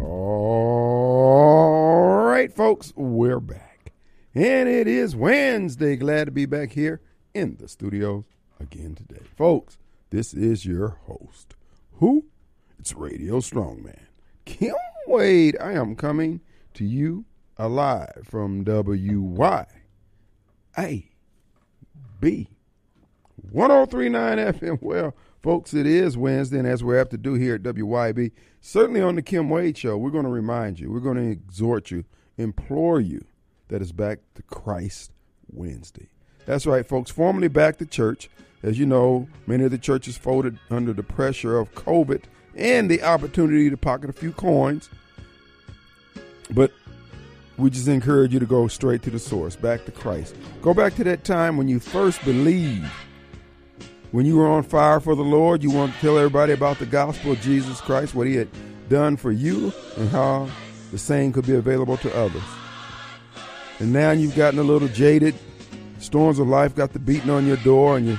All right, folks, we're back. And it is Wednesday. Glad to be back here in the studios again today. Folks, this is your host. Who? It's Radio Strongman. Kim Wade. I am coming to you alive from WYAB 1039 FM. Well, folks, it is Wednesday, and as we have to do here at WYB, certainly on the Kim Wade Show, we're going to remind you, we're going to exhort you, implore you that it's back to Christ Wednesday. That's right, folks. Formally back to church. As you know, many of the churches folded under the pressure of COVID and the opportunity to pocket a few coins. But we just encourage you to go straight to the source, back to Christ. Go back to that time when you first believed. When you were on fire for the Lord, you want to tell everybody about the gospel of Jesus Christ, what he had done for you, and how the same could be available to others. And now you've gotten a little jaded. Storms of life got the beating on your door, and you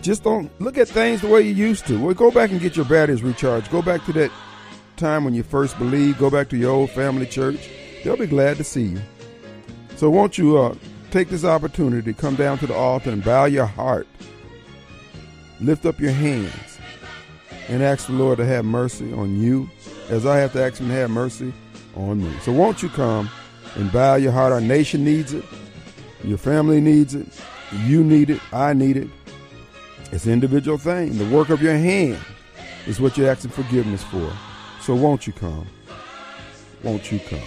just don't look at things the way you used to. Well, go back and get your batteries recharged. Go back to that time when you first believed. Go back to your old family church. They'll be glad to see you. So won't you uh, take this opportunity to come down to the altar and bow your heart, lift up your hands, and ask the Lord to have mercy on you, as I have to ask Him to have mercy on me. So won't you come and bow your heart? Our nation needs it. Your family needs it. You need it. I need it. It's an individual thing. The work of your hand is what you're asking forgiveness for. So won't you come? Won't you come?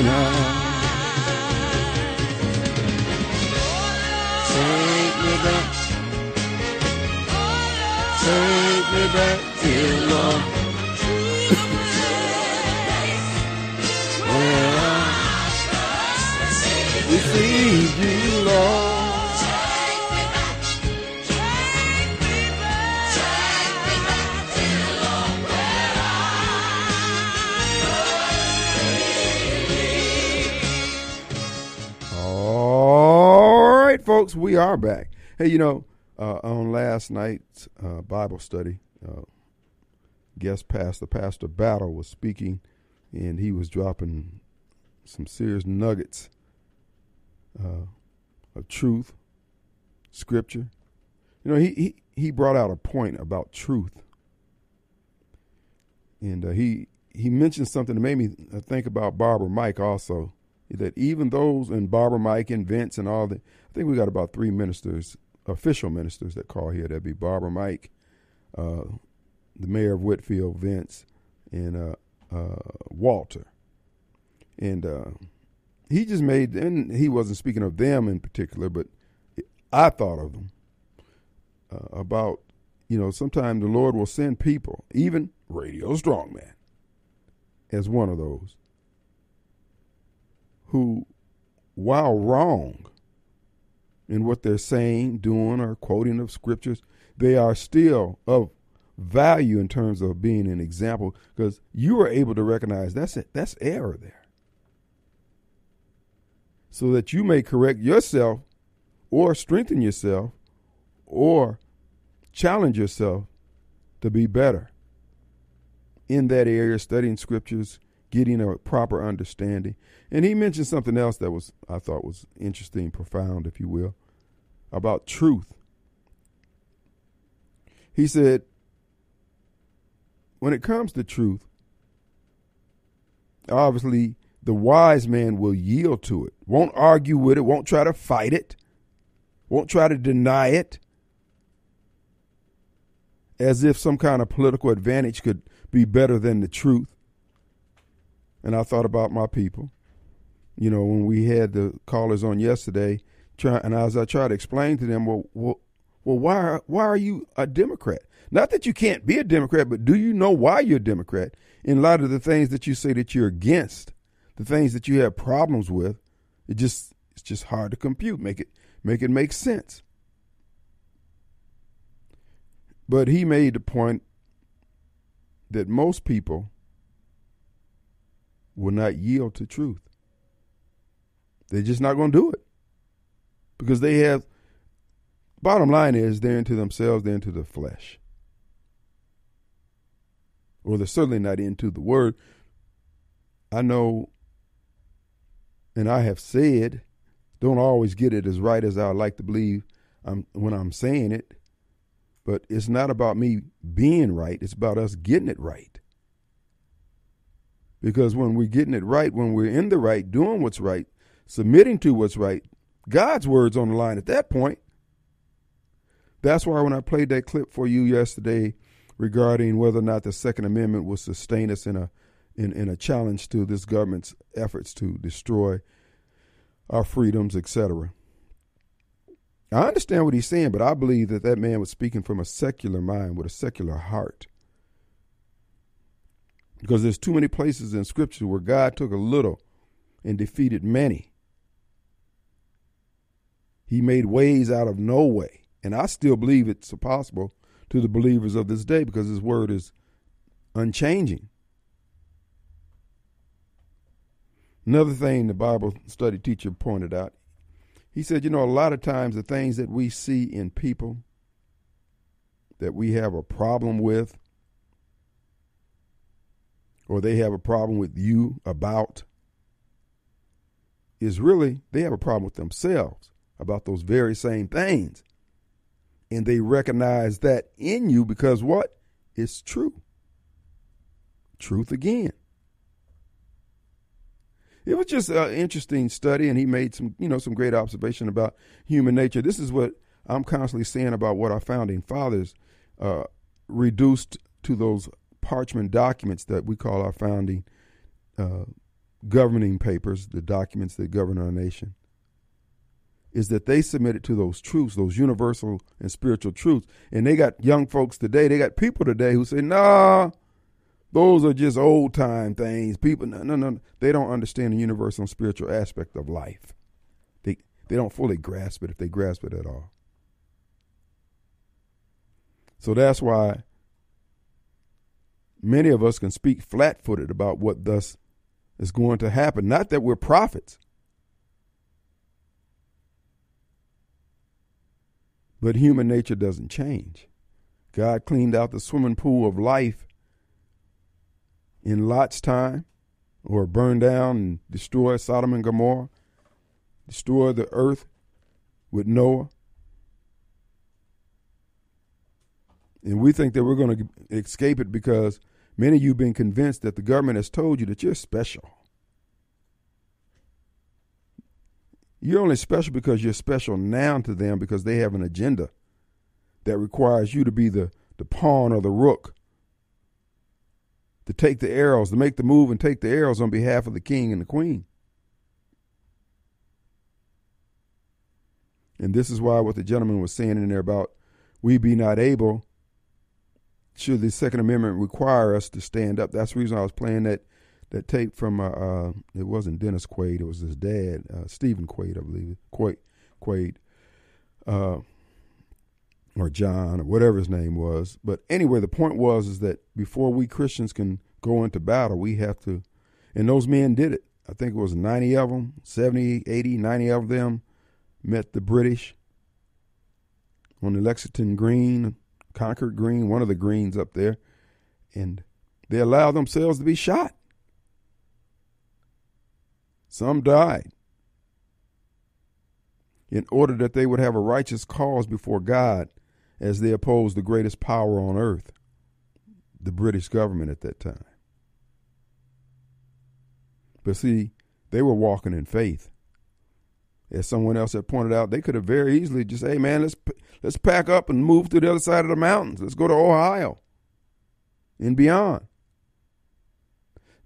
My. Take me back, take me back, dear Lord, folks, we are back. Hey, you know, uh, on last night's uh, Bible study, uh, guest pastor, Pastor Battle, was speaking, and he was dropping some serious nuggets uh, of truth, scripture. You know, he, he, he brought out a point about truth, and uh, he he mentioned something that made me uh, think about Barbara Mike also that even those and Barbara Mike and Vince and all the I think we got about three ministers, official ministers that call here. That'd be Barbara Mike, uh, the mayor of Whitfield, Vince, and uh, uh, Walter. And uh, he just made, and he wasn't speaking of them in particular, but I thought of them uh, about, you know, sometimes the Lord will send people, even Radio Strongman, as one of those who, while wrong in what they're saying, doing, or quoting of scriptures, they are still of value in terms of being an example because you are able to recognize that's it, that's error there. So that you may correct yourself or strengthen yourself or challenge yourself to be better in that area, studying scriptures, getting a proper understanding. And he mentioned something else that was I thought was interesting, profound, if you will, about truth. He said, when it comes to truth, obviously the wise man will yield to it, won't argue with it, won't try to fight it, won't try to deny it, as if some kind of political advantage could be better than the truth. And I thought about my people. You know, when we had the callers on yesterday, try, and as I tried to explain to them, well, well, well, why why are you a Democrat? Not that you can't be a Democrat, but do you know why you're a Democrat? In light of the things that you say that you're against, the things that you have problems with, it just it's just hard to compute. Make it make it make sense. But he made the point that most people will not yield to truth. They're just not going to do it because they have. Bottom line is they're into themselves, they're into the flesh. Or they're certainly not into the word. I know, and I have said, don't always get it as right as I like to believe I'm, when I'm saying it. But it's not about me being right, it's about us getting it right. Because when we're getting it right, when we're in the right, doing what's right, submitting to what's right, God's word's on the line at that point. That's why when I played that clip for you yesterday regarding whether or not the Second Amendment will sustain us in a in, in a challenge to this government's efforts to destroy our freedoms, etc. I understand what he's saying, but I believe that that man was speaking from a secular mind with a secular heart. Because there's too many places in Scripture where God took a little and defeated many. He made ways out of no way. And I still believe it's possible to the believers of this day because his word is unchanging. Another thing the Bible study teacher pointed out he said, you know, a lot of times the things that we see in people that we have a problem with, or they have a problem with you about, is really they have a problem with themselves about those very same things. And they recognize that in you because what? It's true. Truth again it was just an interesting study, and he made some, you know, some great observation about human nature. This is what I'm constantly saying about what our founding fathers uh, reduced to those parchment documents that we call our founding uh, governing papers, the documents that govern our nation. Is that they submitted to those truths, those universal and spiritual truths, and they got young folks today. They got people today who say, "Nah, those are just old time things. People, no, no, no, they don't understand the universal and spiritual aspect of life. They they don't fully grasp it if they grasp it at all. So that's why many of us can speak flat footed about what thus is going to happen. Not that we're prophets, but human nature doesn't change. God cleaned out the swimming pool of life in Lot's time, or burned down and destroyed Sodom and Gomorrah, destroy the earth with Noah. And we think that we're going to escape it because many of you have been convinced that the government has told you that you're special. You're only special because you're special now to them because they have an agenda that requires you to be the, the pawn or the rook to take the arrows, to make the move and take the arrows on behalf of the king and the queen. And this is why what the gentleman was saying in there about we be not able, should the Second Amendment require us to stand up. That's the reason I was playing that that tape from uh, uh, it wasn't Dennis Quaid, it was his dad, uh, Stephen Quaid, I believe, Quaid, Quaid. Uh, or John or whatever his name was. But anyway, the point was is that before we Christians can go into battle, we have to, and those men did it. I think it was 90 of them, 70, 80, 90 of them met the British on the Lexington Green, Concord Green, one of the greens up there, and they allowed themselves to be shot. Some died in order that they would have a righteous cause before God as they opposed the greatest power on earth, the British government at that time. But see, they were walking in faith. As someone else had pointed out, they could have very easily just, hey man, let's let's pack up and move to the other side of the mountains. Let's go to Ohio and beyond.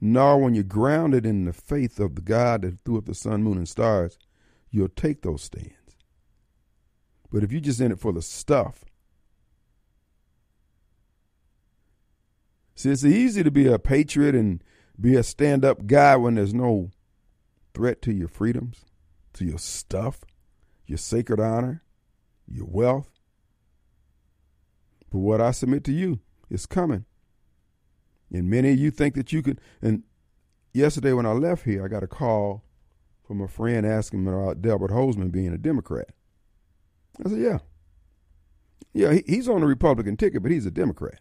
Nor when you're grounded in the faith of the God that threw up the sun, moon, and stars, you'll take those stands. But if you're just in it for the stuff, see, it's easy to be a patriot and be a stand up guy when there's no threat to your freedoms, to your stuff, your sacred honor, your wealth. But what I submit to you is coming. And many of you think that you could. And yesterday when I left here, I got a call from a friend asking about Delbert Hosemann being a Democrat. I said, yeah. Yeah, he's on the Republican ticket, but he's a Democrat.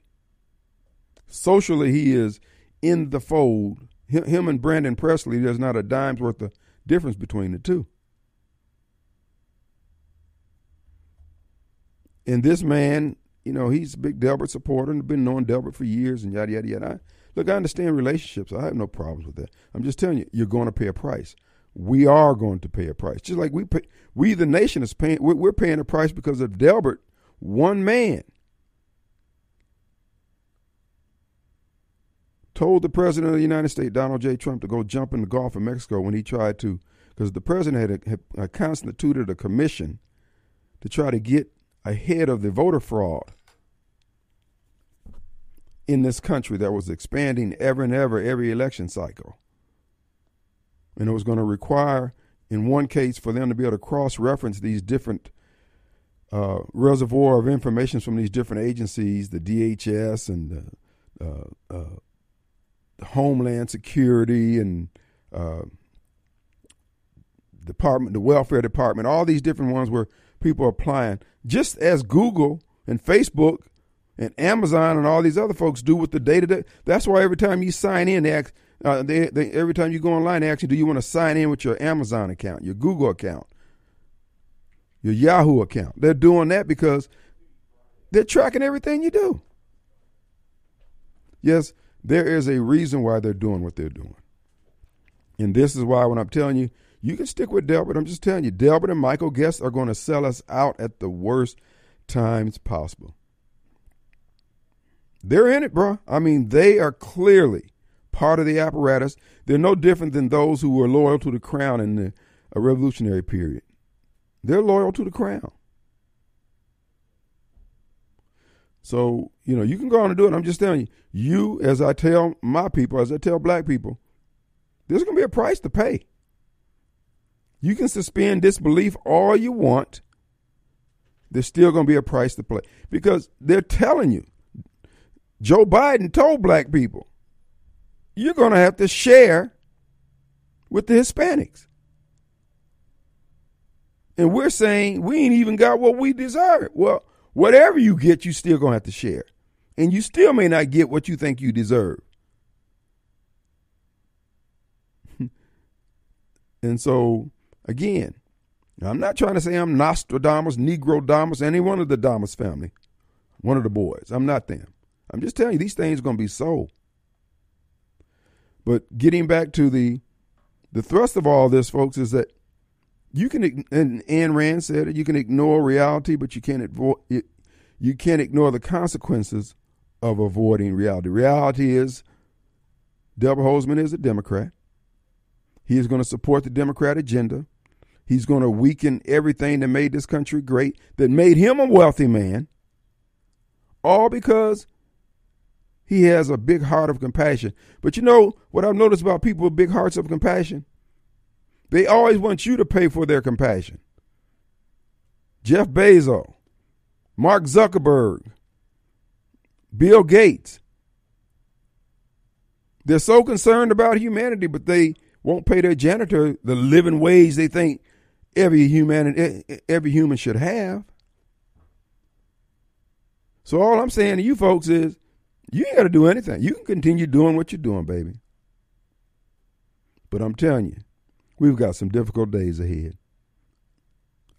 Socially, he is in the fold. Him and Brandon Presley, there's not a dime's worth of difference between the two. And this man you know, he's a big Delbert supporter and been knowing Delbert for years and yada, yada, yada. Look, I understand relationships. I have no problems with that. I'm just telling you, you're going to pay a price. We are going to pay a price. Just like we pay, we, the nation, is paying, we're, we're paying a price because of Delbert, one man. Told the president of the United States, Donald J. Trump, to go jump in the Gulf of Mexico when he tried to, because the president had, had constituted a commission to try to get ahead of the voter fraud in this country that was expanding ever and ever every election cycle. And it was going to require, in one case, for them to be able to cross reference these different uh, reservoir of information from these different agencies, the DHS and the uh, uh, Homeland Security and uh, Department, the Welfare Department, all these different ones where people are applying, just as Google and Facebook and Amazon and all these other folks do with the data. That's why every time you sign in, they ask, uh, they, they, every time you go online, they ask you, do you want to sign in with your Amazon account, your Google account, your Yahoo account? They're doing that because they're tracking everything you do. Yes, there is a reason why they're doing what they're doing. And this is why when I'm telling you, you can stick with Delbert. I'm just telling you, Delbert and Michael Guest are going to sell us out at the worst times possible. They're in it, bro. I mean, they are clearly part of the apparatus. They're no different than those who were loyal to the crown in the uh, revolutionary period. They're loyal to the crown. So, you know, you can go on and do it. I'm just telling you, you, as I tell my people, as I tell black people, there's going to be a price to pay. You can suspend disbelief all you want. There's still going to be a price to pay because they're telling you. Joe Biden told black people, you're going to have to share with the Hispanics. And we're saying we ain't even got what we deserve. Well, whatever you get, you still going to have to share. And you still may not get what you think you deserve. and so Again, I'm not trying to say I'm Nostradamus, Negro Damus, any one of the Damus family, one of the boys. I'm not them. I'm just telling you these things are going to be sold. But getting back to the the thrust of all this, folks, is that you can and Ayn Rand said it. You can ignore reality, but you can't avoid it. You can't ignore the consequences of avoiding reality. Reality is Delbert Hosemann is a Democrat. He is going to support the Democrat agenda. He's going to weaken everything that made this country great, that made him a wealthy man, all because he has a big heart of compassion. But you know what I've noticed about people with big hearts of compassion? They always want you to pay for their compassion. Jeff Bezos, Mark Zuckerberg, Bill Gates. They're so concerned about humanity, but they won't pay their janitor the living wage they think every human every human should have. So all I'm saying to you folks is you ain't got to do anything. You can continue doing what you're doing, baby. But I'm telling you, we've got some difficult days ahead.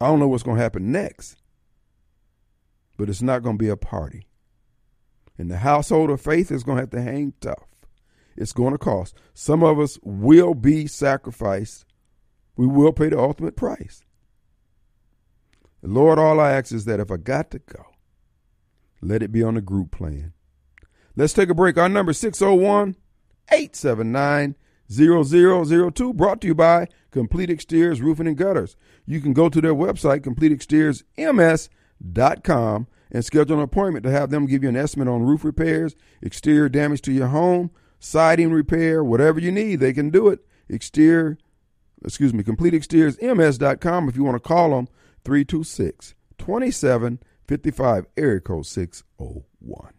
I don't know what's going to happen next, but it's not going to be a party. And the household of faith is going to have to hang tough. It's going to cost. Some of us will be sacrificed. We will pay the ultimate price. Lord, all I ask is that if I got to go, let it be on the group plan. Let's take a break. Our number 601 879 0002 brought to you by Complete Exteriors Roofing and Gutters. You can go to their website, CompleteExteriorsMS.com, and schedule an appointment to have them give you an estimate on roof repairs, exterior damage to your home, siding repair, whatever you need. They can do it. Exterior, excuse me, CompleteExteriorsMS.com if you want to call them 326 2755, area code 601.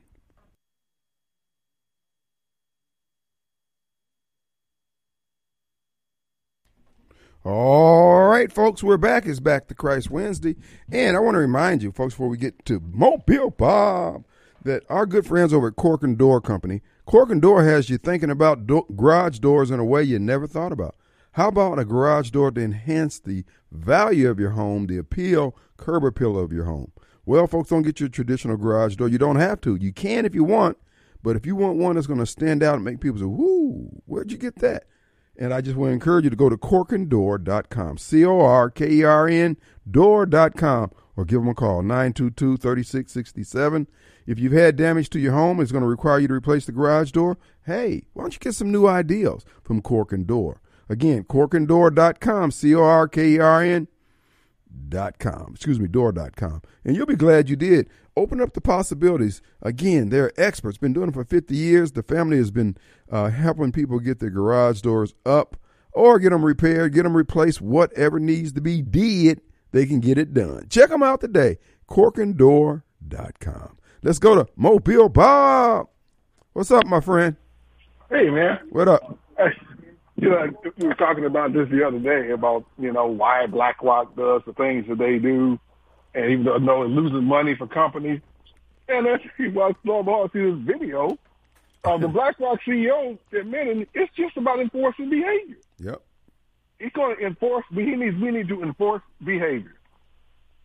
All right, folks, we're back. It's back to Christ Wednesday. And I want to remind you, folks, before we get to Mobile Bob, that our good friends over at Corkern Door Company, Corkern Door has you thinking about do- garage doors in a way you never thought about. How about a garage door to enhance the value of your home, the appeal, curb appeal of your home? Well, folks, don't get your traditional garage door. You don't have to. You can if you want, but if you want one that's going to stand out and make people say, "Whoo, where'd you get that?" And I just want to encourage you to go to corkerndoor.com, C O R K E R N door.com, or give them a call, 922 3667. If you've had damage to your home, it's going to require you to replace the garage door. Hey, why don't you get some new ideas from Corkern Door? Again, corkerndoor.com, C O R K E R N dot com. Excuse me door.com and you'll be glad you did. Open up the possibilities. Again they're experts been doing it for 50 years. The family has been uh, helping people get their garage doors up or get them repaired get them replaced whatever needs to be did they can get it done. Check them out today corkerndoor.com let's go to mobile bob. What's up my friend? Hey, man. what up? Hey, you know, we were talking about this the other day about, you know, why BlackRock does the things that they do, and even though it loses money for companies. And then while I see this video, uh, the BlackRock CEO admitting it's just about enforcing behavior. yep He's going to enforce. He needs. We need to enforce behavior.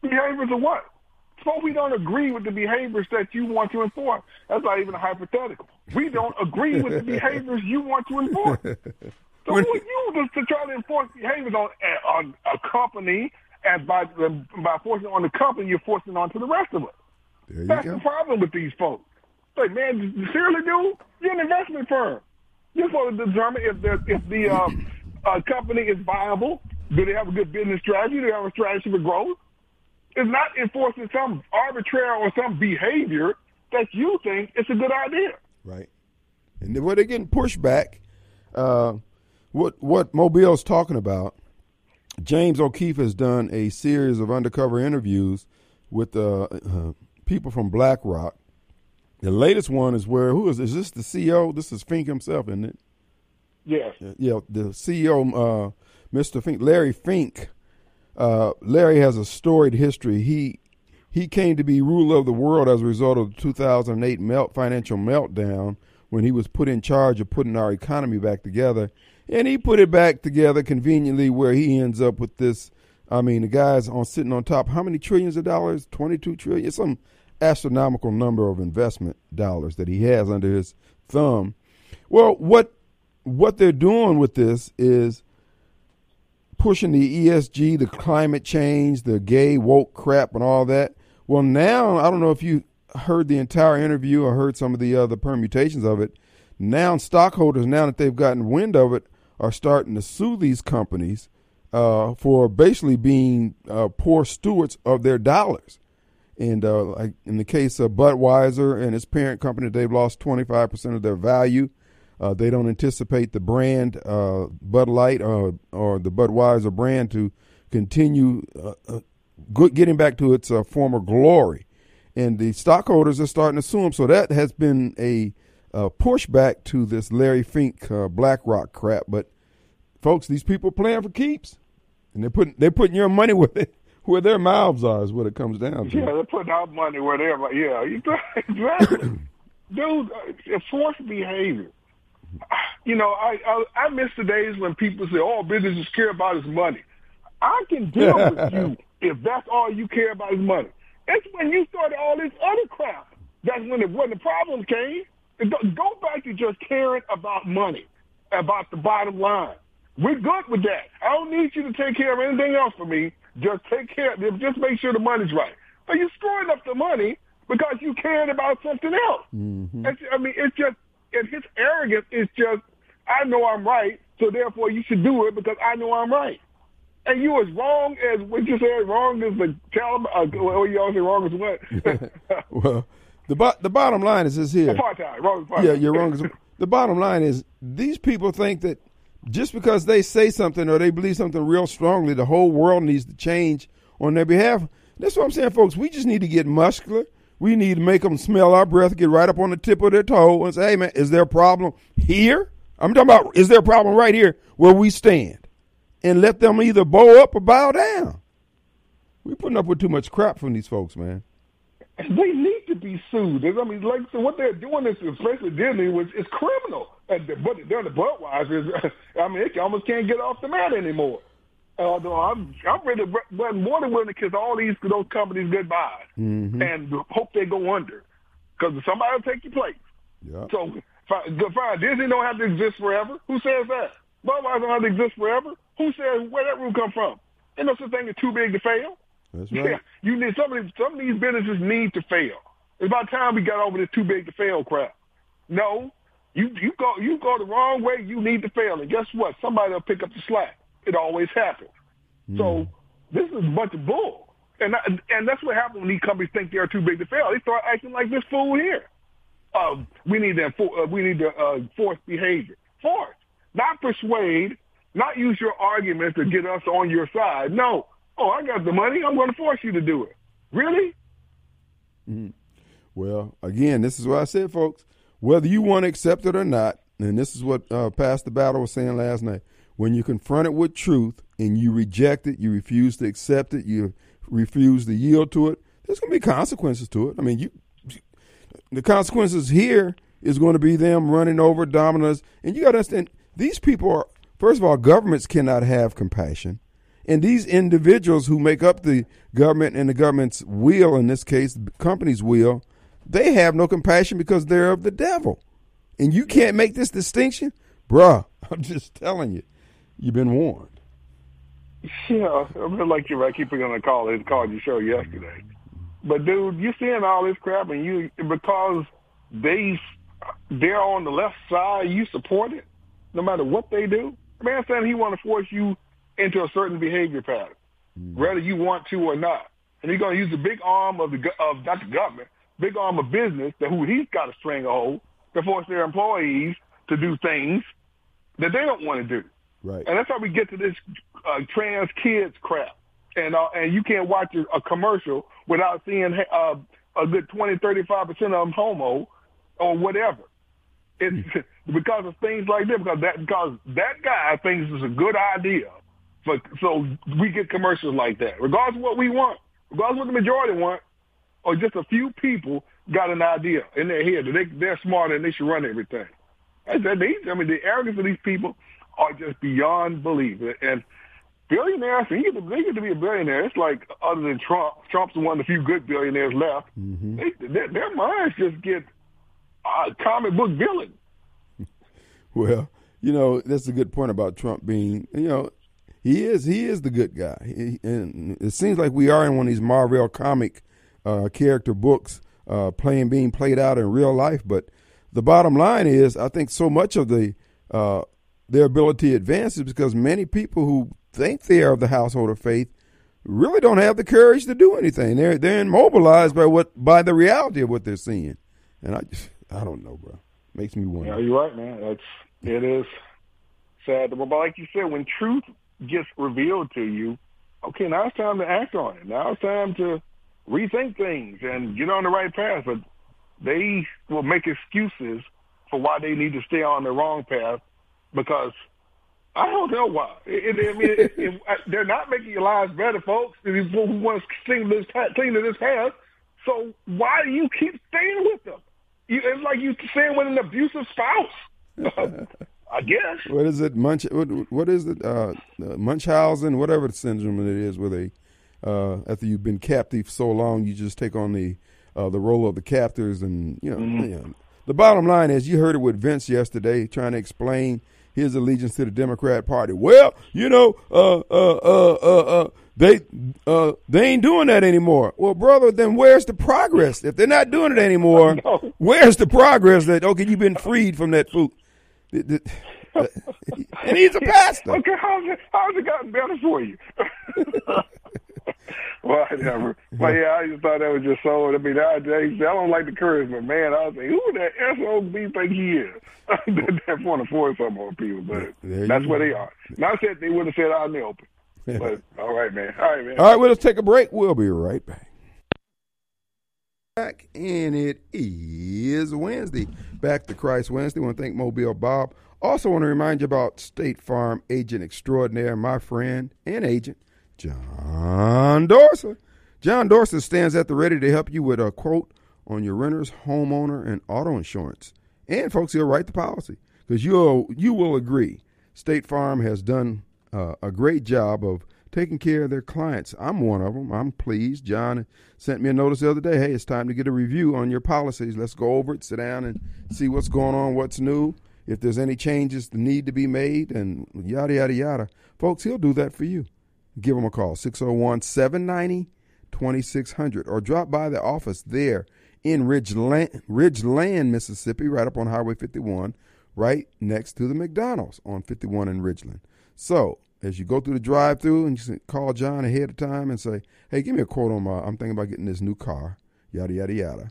Behaviors of what? So we don't agree with the behaviors that you want to enforce. That's not even a hypothetical. We don't agree with the behaviors you want to enforce. So who are you to, to try to enforce behaviors on, on a company, and by by forcing on the company, you're forcing it on to the rest of us. there you That's go the problem with these folks. Like, man, seriously, dude? You're an investment firm. You're supposed to determine if the if the uh, uh, company is viable. Do they have a good business strategy? Do they have a strategy for growth? It's not enforcing some arbitrary or some behavior that you think is a good idea. Right. And where they're getting pushback, uh, what what Mobile's talking about, James O'Keefe has done a series of undercover interviews with uh, uh, people from BlackRock. The latest one is where who is is this the CEO? This is Fink himself, isn't it? Yes. Yeah, the CEO, uh, Mr. Fink, Larry Fink. Uh, Larry has a storied history. He he came to be ruler of the world as a result of the 2008 melt, financial meltdown when he was put in charge of putting our economy back together. And he put it back together conveniently where he ends up with this. I mean, the guy's on sitting on top. How many trillions of dollars? 22 trillion. Some astronomical number of investment dollars that he has under his thumb. Well, what what they're doing with this is pushing the ESG, the climate change, the gay woke crap, and all that. Well, now I don't know if you heard the entire interview or heard some of the other permutations of it. Now, stockholders, now that they've gotten wind of it, are starting to sue these companies uh, for basically being uh, poor stewards of their dollars. And uh, like in the case of Budweiser and its parent company, they've lost 25% of their value. Uh, they don't anticipate the brand uh, Bud Light or, or the Budweiser brand to continue uh, uh, getting back to its uh, former glory. And the stockholders are starting to sue them. So that has been a uh, pushback to this Larry Fink uh, BlackRock crap. But folks, these people playing for keeps, and they're putting they're putting your money where they, where their mouths are is what it comes down to. Yeah, they're putting out money where they're like, yeah, exactly. Dude, uh, enforced behavior. You know, I, I I miss the days when people say, "Oh, businesses care about is money." I can deal with you if that's all you care about is money. It's when you started all this other crap. That's when the when the problems came. Go back to just caring about money, about the bottom line. We're good with that. I don't need you to take care of anything else for me. Just take care. Of, Just make sure the money's right. But you're screwing up the money because you cared about something else. It's, I mean, it's just, and his arrogance is just, I know I'm right, so therefore you should do it because I know I'm right. And you as wrong as what you said, wrong as the Taliban, uh, well, you all say wrong as what? Well, the bo- the bottom line is this here. Apartheid, wrong as apartheid. Yeah, you're wrong. The bottom line is these people think that just because they say something or they believe something real strongly, the whole world needs to change on their behalf. That's what I'm saying, folks. We just need to get muscular. We need to make them smell our breath, get right up on the tip of their toe, and say, "Hey, man, is there a problem here? I'm talking about is there a problem right here where we stand?" And let them either bow up or bow down. We're putting up with too much crap from these folks, man. They need to be sued. I mean, like so what they're doing is, especially Disney, was is criminal. And the, but they're the Budweiser. I mean, they almost can't get off the mat anymore. Although I'm, I'm really but more than willing to kiss all these those companies goodbye mm-hmm. and hope they go under, because somebody will take your place. Yeah. So fine, fine. Disney don't have to exist forever. Who says that? Budweiser don't have to exist forever. Who says where that rule come from? Ain't no such thing as too big to fail. That's Yeah, you need some of these, some of these businesses need to fail. It's about time we got over this too big to fail crap. No, you you go you go the wrong way. You need to fail, and guess what? Somebody will pick up the slack. It always happens. So this is a bunch of bull, and I- and that's what happens when these companies think they're too big to fail. They start acting like this fool here. Uh, we need to uh, we need to uh, force behavior. Force, not persuade, not use your arguments to get us on your side. No. Oh, I got the money. I'm going to force you to do it. Really? Well, again, this is what I said, folks. Whether you want to accept it or not, and this is what uh, Pastor Battle was saying last night. When you confront it with truth and you reject it, you refuse to accept it, you refuse to yield to it. There's going to be consequences to it. I mean, you, the consequences here is going to be them running over dominants, and you got to understand these people are. First of all, governments cannot have compassion. And these individuals who make up the government and the government's will, in this case, the company's will, they have no compassion because they're of the devil. And you can't make this distinction? Bruh, I'm just telling you, you've been warned. Yeah, I'm just like you. I keep forgetting to call it. Called your show yesterday. But dude, you seeing all this crap, and you because they they're on the left side, you support it, no matter what they do. Man saying he want to force you into a certain behavior pattern, whether you want to or not. And he's going to use the big arm of the of not the government, big arm of business that who he's got a stranglehold to force their employees to do things that they don't want to do. Right. And that's how we get to this uh, trans kids crap. And uh, and you can't watch a, a commercial without seeing uh, a good 20, 35 percent of them homo or whatever. It's because of things like that. Because that because that guy thinks it's a good idea. For, so we get commercials like that, regardless of what we want, regardless of what the majority want, or just a few people got an idea in their head that they they're smarter and they should run everything. I said these. I mean, the arrogance of these people are just beyond belief. And billionaires, they get, to, they get to be a billionaire. It's like other than Trump. Trump's one of the few good billionaires left. They, their, their minds just get uh, comic book villain. Well, you know, that's a good point about Trump being, you know, he is he is the good guy. He, and it seems like we are in one of these Marvel comic uh, character books uh, playing being played out in real life. But the bottom line is, I think so much of the uh, their ability advances because many people who think they are of the household of faith really don't have the courage to do anything. They're they're immobilized by what by the reality of what they're seeing. And I just I don't know, bro. Makes me wonder. Yeah, you're right, man. That's it is sad. But like you said, when truth gets revealed to you, okay, now it's time to act on it. Now it's time to rethink things and get on the right path. But they will make excuses for why they need to stay on the wrong path because I don't know why. It, it, I mean, it, it, they're not making your lives better, folks. Who want to to this cling to this path? So why do you keep staying with them? You, it's like you staying with an abusive spouse. I guess. What is it? Munch. What, what is it? Uh, uh, Munchausen, whatever the syndrome it is, where they, uh, after you've been captive so long, you just take on the uh, the role of the captors, and you know, you know, the bottom line is, you heard it with Vince yesterday, trying to explain his allegiance to the Democrat Party. Well, you know, uh, uh, uh, uh, uh, they uh, they ain't doing that anymore. Well, brother, then where's the progress? If they're not doing it anymore, where's the progress that okay, you've been freed from that food? And he's a pastor. Okay, how's it how's it gotten better for you? Whatever. But yeah, I just thought that was just so. I mean, nowadays I don't like the courage, but man, I was like, who the sob think he is? that that want to force something on people, but There that's where they are. Not that they would have said out in the open. But all right, man. All right, man. All right, well, let's take a break. We'll be right back. Back, and it is Wednesday. Back to Christ Wednesday. want to thank Mobile Bob. Also, want to remind you about State Farm agent extraordinaire, my friend and agent, John Dorser. John Dorser stands at the ready to help you with a quote on your renter's homeowner and auto insurance. And folks, he'll write the policy because you'll you will agree. State Farm has done uh, a great job of taking care of their clients. I'm one of them. I'm pleased. John sent me a notice the other day. Hey, it's time to get a review on your policies. Let's go over it, sit down, and see what's going on, what's new, if there's any changes that need to be made, and yada yada yada. Folks, he'll do that for you. Give him a call 601 790 2600 or drop by the office there in Ridgeland, Ridgeland, Mississippi, right up on Highway 51, right next to the McDonald's on 51 in Ridgeland. So, as you go through the drive through and you call John ahead of time and say, hey, give me a quote on my, I'm thinking about getting this new car, yada, yada, yada.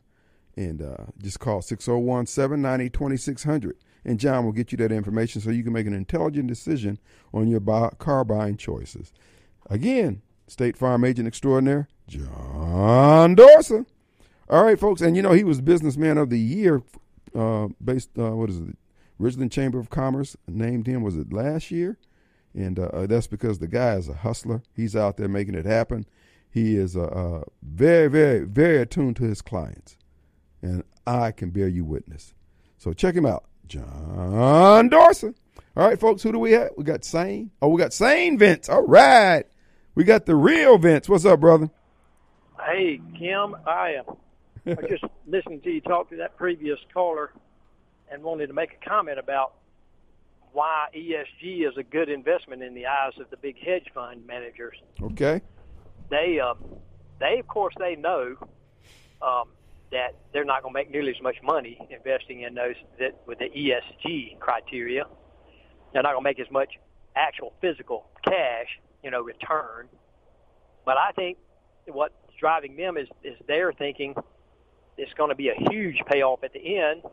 And uh, just call 601 790 2600. And John will get you that information so you can make an intelligent decision on your buy, car buying choices. Again, State Farm Agent Extraordinaire, John Dorser. All right, folks, and you know he was Businessman of the Year, uh, based uh, what is it? Richland Chamber of Commerce named him. Was it last year? And uh, uh, that's because the guy is a hustler. He's out there making it happen. He is uh, uh, very, very, very attuned to his clients, and I can bear you witness. So check him out, John Dorser. All right, folks, who do we have? We got Sane. Oh, we got Sane Vince. All right, we got the real Vince. What's up, brother? Hey, Kim, I uh, I just listened to you talk to that previous caller and wanted to make a comment about why ESG is a good investment in the eyes of the big hedge fund managers. Okay. They, uh, they of course, they know um, that they're not going to make nearly as much money investing in those that with the ESG criteria. They're not going to make as much actual physical cash, you know, return. But I think what's driving them is is they're thinking it's going to be a huge payoff at the end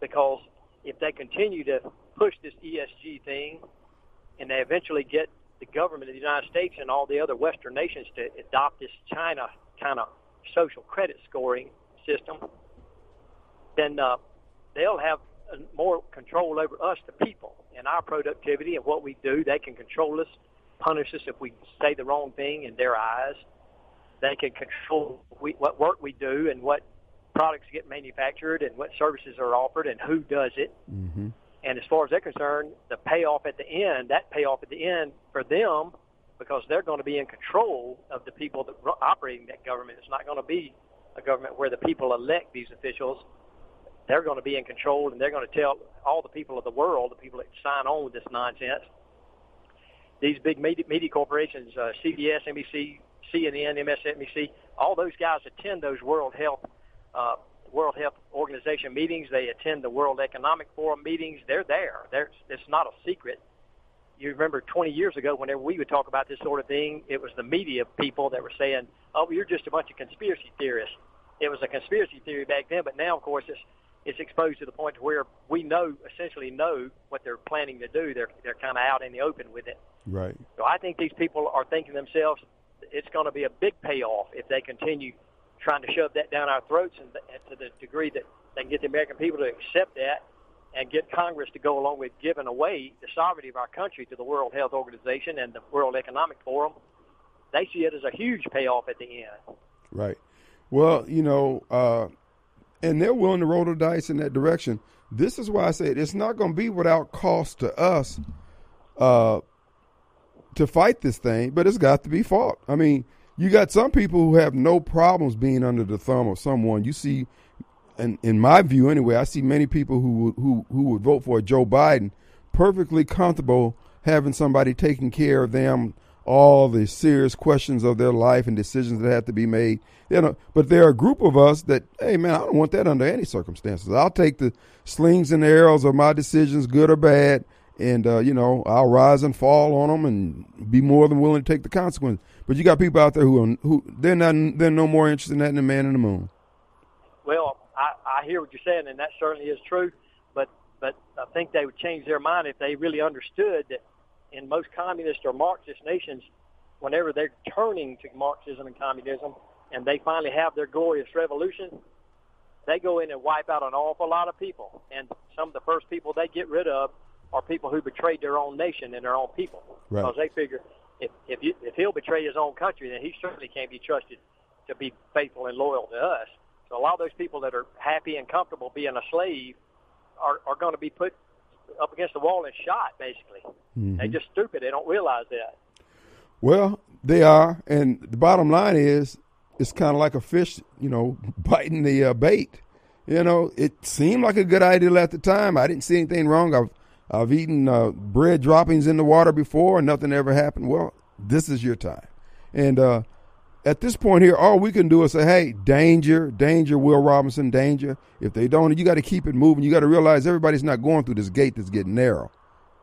because if they continue to push this ESG thing and they eventually get the government of the United States and all the other Western nations to adopt this China kind of social credit scoring system, then uh, they'll have uh, more control over us, the people, and our productivity and what we do. They can control us, punish us if we say the wrong thing in their eyes. They can control we, what work we do and what products get manufactured and what services are offered and who does it. Mm-hmm. And as far as they're concerned, the payoff at the end, that payoff at the end for them, because they're going to be in control of the people that ru- operating that government. It's not going to be a government where the people elect these officials. They're going to be in control, and they're going to tell all the people of the world, the people that sign on with this nonsense, these big media, media corporations, uh, CBS, NBC, CNN, MSNBC, all those guys attend those World Health uh, World Health Organization meetings. They attend the World Economic Forum meetings. They're there. They're, it's not a secret. You remember 20 years ago, whenever we would talk about this sort of thing, it was the media people that were saying, "Oh, you're just a bunch of conspiracy theorists." It was a conspiracy theory back then, but now, of course, it's it's exposed to the point where we know essentially know what they're planning to do. They're they're kind of out in the open with it. Right. So I think these people are thinking themselves, it's going to be a big payoff if they continue trying to shove that down our throats and, and to the degree that they can get the American people to accept that and get Congress to go along with giving away the sovereignty of our country to the World Health Organization and the World Economic Forum. They see it as a huge payoff at the end. Right. Well, you know, uh, and they're willing to roll the dice in that direction. This is why I say it's not going to be without cost to us uh, to fight this thing, but it's got to be fought. I mean, you got some people who have no problems being under the thumb of someone. You see and in my view anyway, I see many people who would, who who would vote for Joe Biden perfectly comfortable having somebody taking care of them all the serious questions of their life and decisions that have to be made. You know, but there are a group of us that, hey man, I don't want that under any circumstances. I'll take the slings and arrows of my decisions, good or bad, and uh, you know I'll rise and fall on them and be more than willing to take the consequences. But you got people out there who are, who they're not they're no more interested in that than the man in the moon. Well, I, I hear what you're saying, and that certainly is true. But but I think they would change their mind if they really understood that in most communist or Marxist nations, whenever they're turning to Marxism and communism, and they finally have their glorious revolution, they go in and wipe out an awful lot of people. And some of the first people they get rid of are people who betrayed their own nation and their own people, Right. because they figure if if, you, if he'll betray his own country, then he certainly can't be trusted to be faithful and loyal to us. So a lot of those people that are happy and comfortable being a slave are, are going to be put up against the wall and shot, basically. They're just stupid. They don't realize that. Well, they are, and the bottom line is, it's kind of like a fish, you know, biting the uh, bait. You know, it seemed like a good idea at the time. I didn't see anything wrong. I've I've eaten uh, bread droppings in the water before, and nothing ever happened. Well, this is your time, and uh, at this point here, all we can do is say, "Hey, danger, danger, Will Robinson, danger." If they don't, you got to keep it moving. You got to realize everybody's not going through this gate that's getting narrow,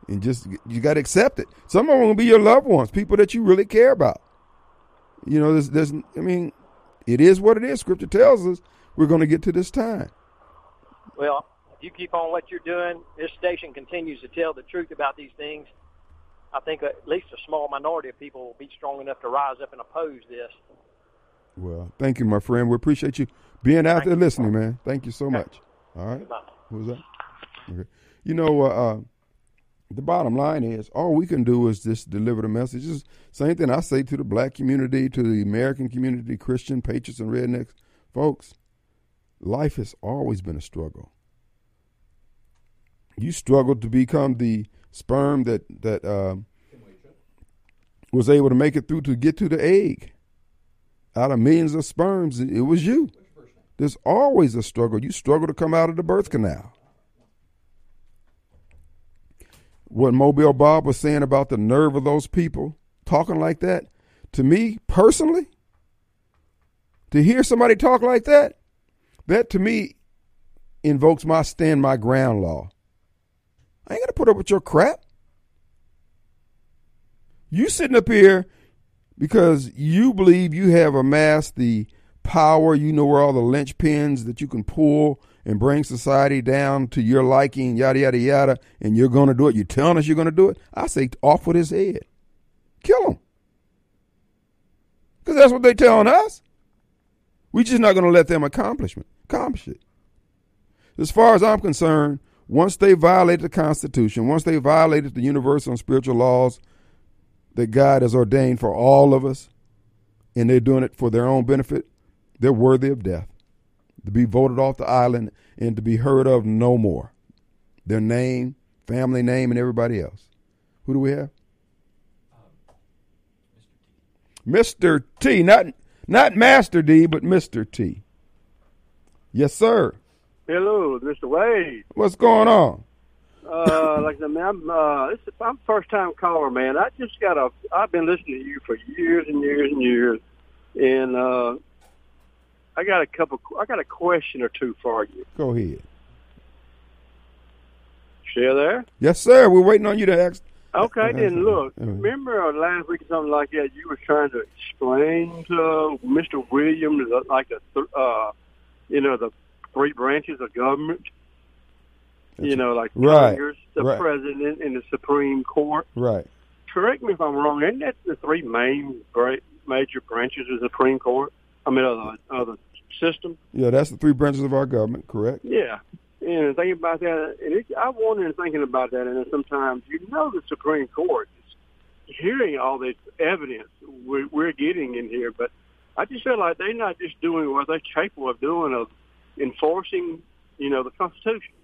and just you got to accept it. Some of them will be your loved ones, people that you really care about. You know, there's, there's, I mean, it is what it is. Scripture tells us we're going to get to this time. Well, you keep on what you're doing, this station continues to tell the truth about these things. I think at least a small minority of people will be strong enough to rise up and oppose this. Well, thank you, my friend. We appreciate you being out there listening, man. Thank you so much. All right. Goodbye. What was that? Okay. You know, uh, uh, the bottom line is all we can do is just deliver the message. It's same thing I say to the black community, to the American community, Christian, patriots, and rednecks. Folks, life has always been a struggle. You struggled to become the sperm that that um, was able to make it through to get to the egg. Out of millions of sperms, it it was you. There's always a struggle. You struggle to come out of the birth canal. What Mobile Bob was saying about the nerve of those people talking like that, to me personally, to hear somebody talk like that, that to me invokes my stand my ground law. I ain't gonna put up with your crap. You sitting up here because you believe you have amassed the power, you know where all the linchpins that you can pull and bring society down to your liking, yada yada yada, and you're gonna do it. You're telling us you're gonna do it. I say off with his head, kill him, because that's what they're telling us. We're just not gonna let them accomplishment accomplish it. As far as I'm concerned, once they violated the Constitution, once they violated the universal and spiritual laws that God has ordained for all of us, and they're doing it for their own benefit, they're worthy of death, to be voted off the island and to be heard of no more. Their name, family name, and everybody else. Who do we have? Mr. T, not not Master D, but Mr. T. Yes, sir. Hello, Mr. Wade. What's going on? Uh, like said, man, I'm, uh, this is, I'm first time caller, man. I just got a, I've been listening to you for years and years and years. And, uh, I got a couple, I got a question or two for you. Go ahead. Still there? Yes, sir. We're waiting on you to ask. Okay, then look, Uh, uh. remember uh, last week or something like that, you were trying to explain to Mr. Williams, uh, like the, th- uh, you know, the three branches of government. You know, like Right, Congress, the right. president, and the Supreme Court. Right. correct me if I'm wrong. Isn't that the three main major branches of the Supreme Court? I mean, of the, of the system. Yeah, that's the three branches of our government, correct? Yeah. And thinking about that, and it, I wonder thinking about that, and sometimes you know the Supreme Court is hearing all this evidence we're, we're getting in here, but I just feel like they're not just doing what they're capable of doing of enforcing, you know, the Constitution.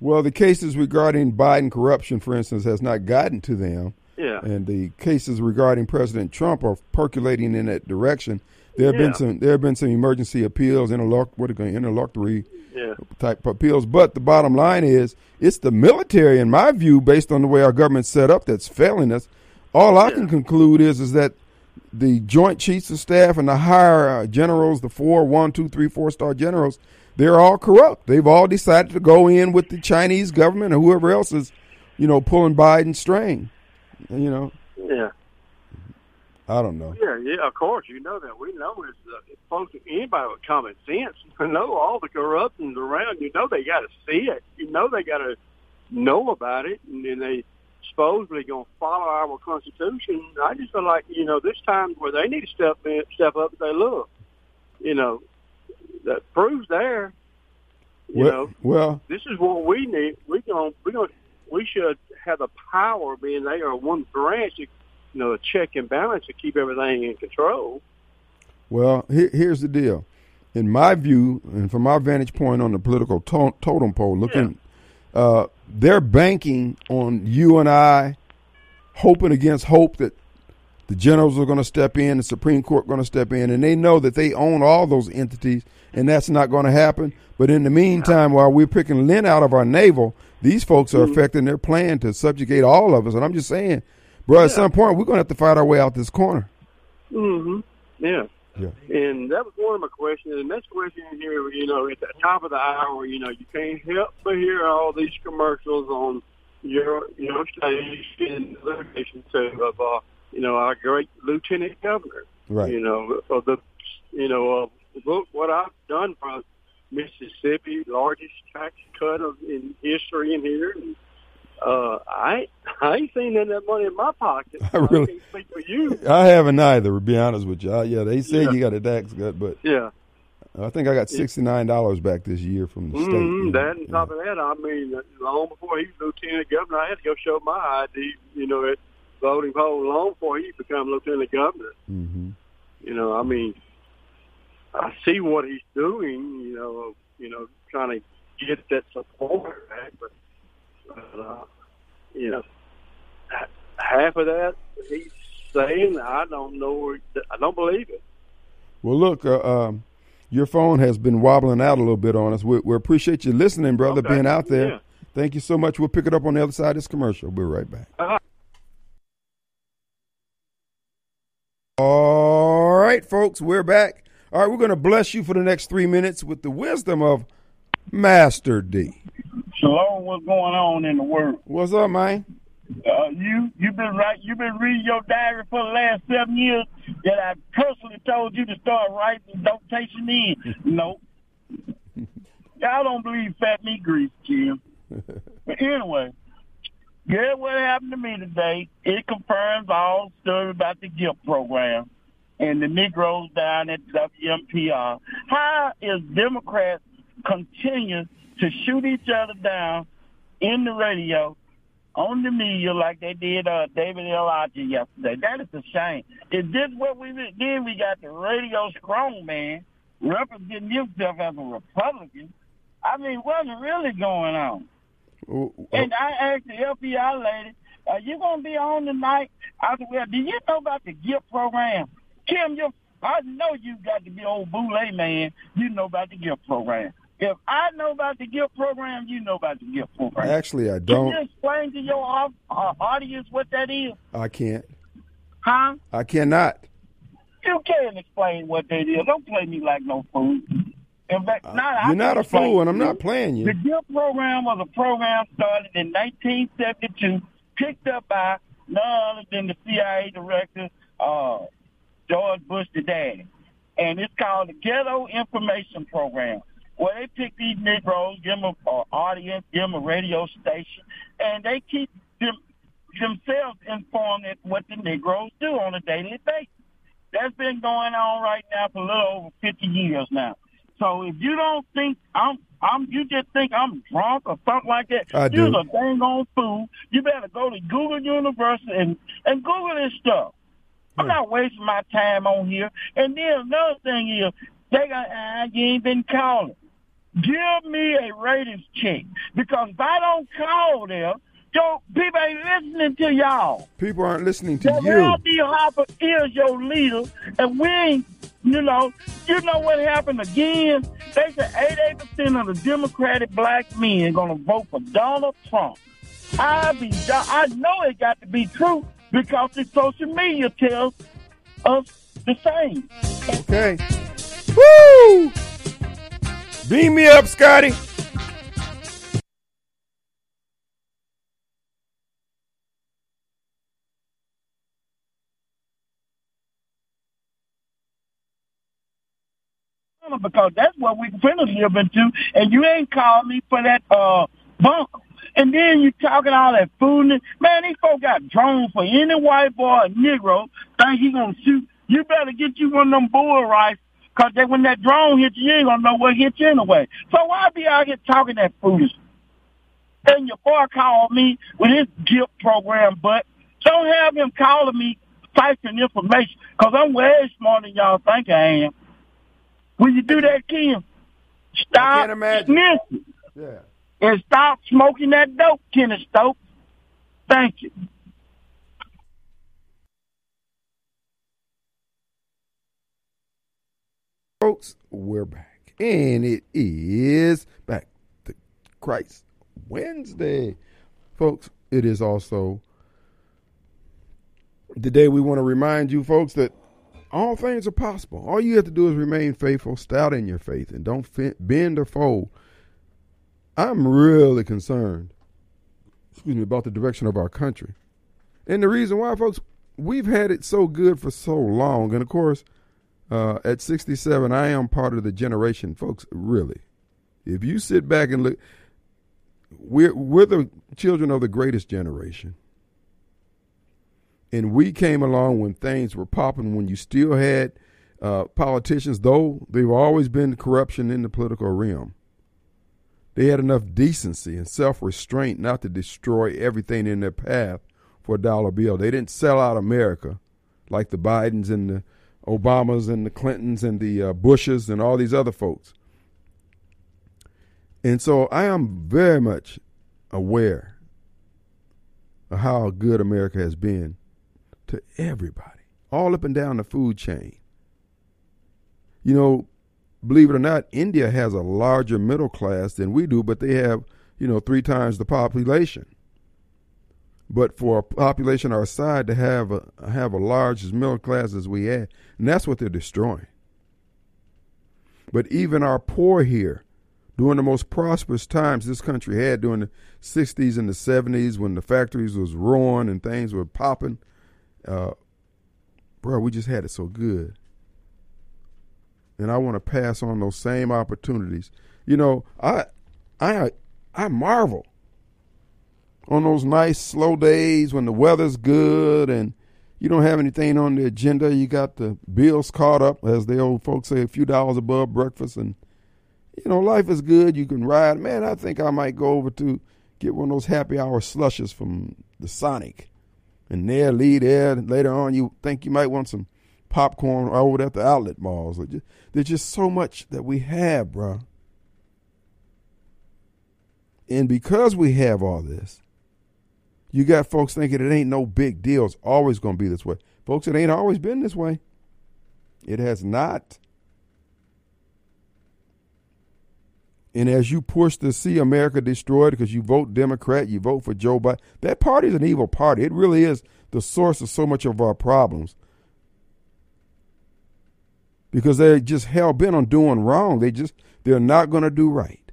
Well, the cases regarding Biden corruption, for instance, has not gotten to them. Yeah. And the cases regarding President Trump are percolating in that direction. There have been some there have been some emergency appeals, interlock what are going interlocutory Yeah. type appeals. But the bottom line is, it's the military, in my view, based on the way our government's set up, that's failing us. All I can conclude is is that the Joint Chiefs of Staff and the higher uh, generals, the four, one, two, three, four star generals, they're all corrupt. They've all decided to go in with the Chinese government or whoever else is, you know, pulling Biden's string. You know, Yeah. I don't know. Yeah, yeah, of course. You know that. We know it's uh, folks, anybody with common sense You know all the corruption's around. You know they got to see it. You know they got to know about it, and then they supposedly going to follow our Constitution. I just feel like you know this time where they need to step in, step up and say, look, you know, that proves there. You well, know, well, this is what we need. We going we going we should have the power, being they are one branch, you know, a check and balance to keep everything in control. Well, here, here's the deal. In my view, and from our vantage point on the political to- totem pole, looking, uh, they're banking on you and I, hoping against hope that the generals are going to step in, the Supreme Court going to step in, and they know that they own all those entities, and that's not going to happen. But in the meantime, while we're picking lint out of our navel, these folks are affecting their plan to subjugate all of us. And I'm just saying, bro, at some point we're going to have to fight our way out this corner. Mm-hmm. Yeah. Yeah. And that was one of my questions. And that's the next question here, you know, at the top of the hour, you know, you can't help but hear all these commercials on your your station, the station too, of uh, you know, our great lieutenant governor. Right. You know, of the, you know, uh, look what I've done for Mississippi, largest tax cut of, in history in here. And, uh, I I ain't seen of that money in my pocket. I really- speak for you. I haven't either, to be honest with you. Uh, yeah, they said Yeah. you got a tax cut, but Yeah. I think I got sixty nine dollars back this year from the state. Mm-hmm. you know. That and top of that, I mean, long before he was lieutenant governor, I had to go show my ID, you know, at voting poll long before he become lieutenant governor. Mhm. You know, I mean, I see what he's doing, you know, you know, trying to get that support back, but, uh, you know, half of that he's saying, I don't know, I don't believe it. Well, look, uh, um, your phone has been wobbling out a little bit on us. We, we appreciate you listening, brother, Okay. being out there. Yeah. Thank you so much. We'll pick it up on the other side of this commercial. We'll be right back. Uh-huh. All right, folks, we're back. All right, we're going to bless you for the next three minutes with the wisdom of Master D. Shalom, what's going on in the world? What's up, man? Uh, you you've been right. You've been reading your diary for the last seven years. That I personally told you to start writing Don't notation in. no, I don't believe fat meat grease, Jim. But anyway, guess what happened to me today? It confirms all story about the GIFT program and the Negroes down at WMPR. How is Democrats continue to shoot each other down in the radio, on the media like they did uh, David L. Archer yesterday? That is a shame. Is this what we did? we got the radio strong man representing himself as a Republican? I mean, what's really going on? Oh, oh, And I asked the FBI lady, are you going to be on tonight? I said, well, do you know about the GIFT program? Kim, you, I know you got to be old boule man. You know about the GIFT program. If I know about the GIFT program, you know about the GIFT program. Actually, I don't. Can you explain to your uh, audience what that is? I can't. Huh? I cannot. You can't explain what that is. Don't play me like no fool. In fact, not, Uh, You're not a fool, and I'm not playing you. The. GIFT program was a program started in 1972, picked up by none other than the CIA director, uh, George Bush the daddy. And it's called the Ghetto Information Program, where they pick these Negroes, give them an audience, give them a radio station, and they keep them, themselves informed of what the Negroes do on a daily basis. That's been going on right now for a little over 50 years now. So if you don't think I'm, I'm, you just think I'm drunk or something like that, I you're do. a dang on fool. You better go to Google University and, and Google this stuff. I'm not wasting my time on here. And then another thing is, they got, ah, you ain't been calling. Give me a ratings check. Because if I don't call them, yo, people ain't listening to y'all. People aren't listening to you. L.D. Hopper is your leader, and we ain't You know, you know what happened again? They said 88% of the Democratic black men going to vote for Donald Trump. I be, I know it got to be true because the social media tells us the same. Okay. Woo! Beam me up, Scotty. because that's what we finna live into, and you ain't called me for that uh bunker. And then you talking all that food. Man, these folks got drones for any white boy or Negro think he gonna shoot. You better get you one of them bull rifles, cause they, when that drone hits you, you ain't gonna know what hit you anyway. So why be out here talking that foolish? And your boy called me with his guilt program, but don't have him calling me typing information, cause I'm way smarter than y'all think I am. When you do that, Kim? Stop snitching Yeah. and stop smoking that dope, Kenneth Stokes. Thank you. Folks, we're back. And it is back to Christ Wednesday. Folks, it is also the day we want to remind you, folks, that all things are possible. All you have to do is remain faithful, stout in your faith, and don't bend or fold. I'm really concerned, excuse me, about the direction of our country. And the reason why, folks, we've had it so good for so long. And of course, uh, at 67, I am part of the generation, folks. Really, if you sit back and look, we're we're the children of the greatest generation, and we came along when things were popping. When you still had uh, politicians, though they've always been corruption in the political realm. They had enough decency and self restraint not to destroy everything in their path for a dollar bill. They didn't sell out America like the Bidens and the Obamas and the Clintons and the uh, Bushes and all these other folks. And so I am very much aware of how good America has been to everybody, all up and down the food chain. You know, believe it or not, India has a larger middle class than we do, but they have, you know, three times the population. But for a population our size to have a have a large middle class as we had, and that's what they're destroying. But even our poor here, during the most prosperous times this country had during the 60s and the 70s when the factories was roaring and things were popping, uh, bro, we just had it so good. And I want to pass on those same opportunities. You know, I I I marvel on those nice slow days when the weather's good and you don't have anything on the agenda. You got the bills caught up, as the old folks say, a few dollars above breakfast, and you know life is good. You can ride. Man, I think I might go over to get one of those happy hour slushes from the Sonic, and there, lead there. Later on, you think you might want some popcorn over at the outlet malls. There's just so much that we have, bro. And because we have all this, you got folks thinking it ain't no big deal. It's always going to be this way. Folks, it ain't always been this way. It has not. And as you push to see America destroyed because you vote Democrat, you vote for Joe Biden, that party is an evil party. It really is the source of so much of our problems. Because they're just hell bent on doing wrong. They just, they're not going to do right.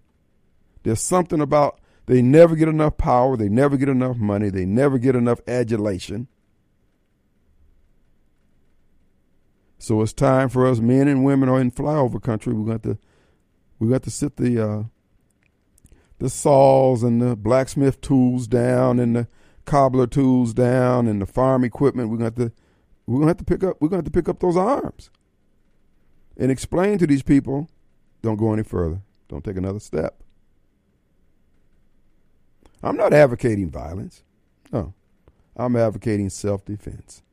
There's something about they never get enough power. They never get enough money. They never get enough adulation. So it's time for us men and women are in flyover country. We got to we got to sit the uh, the saws and the blacksmith tools down and the cobbler tools down and the farm equipment. We're gonna have to we're gonna have to pick up we're gonna have to pick up those arms and explain to these people, don't go any further. Don't take another step. I'm not advocating violence. No. I'm advocating self defense.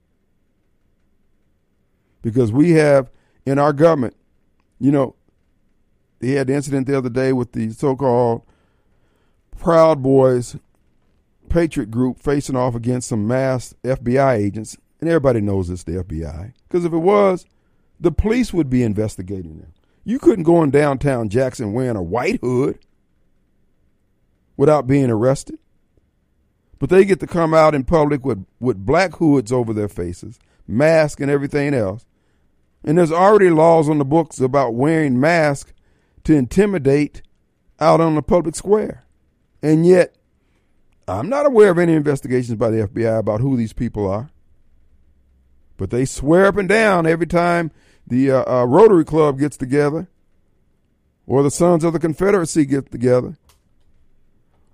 Because we have in our government, you know, they had the incident the other day with the so called Proud Boys Patriot group facing off against some masked FBI agents. And everybody knows it's the FBI. Because if it was, the police would be investigating them. You couldn't go in downtown Jackson wearing a white hood without being arrested. But they get to come out in public with, with black hoods over their faces, masks and everything else. And there's already laws on the books about wearing masks to intimidate out on the public square. And yet, I'm not aware of any investigations by the FBI about who these people are. But they swear up and down every time the uh, uh, Rotary Club gets together, or the Sons of the Confederacy get together,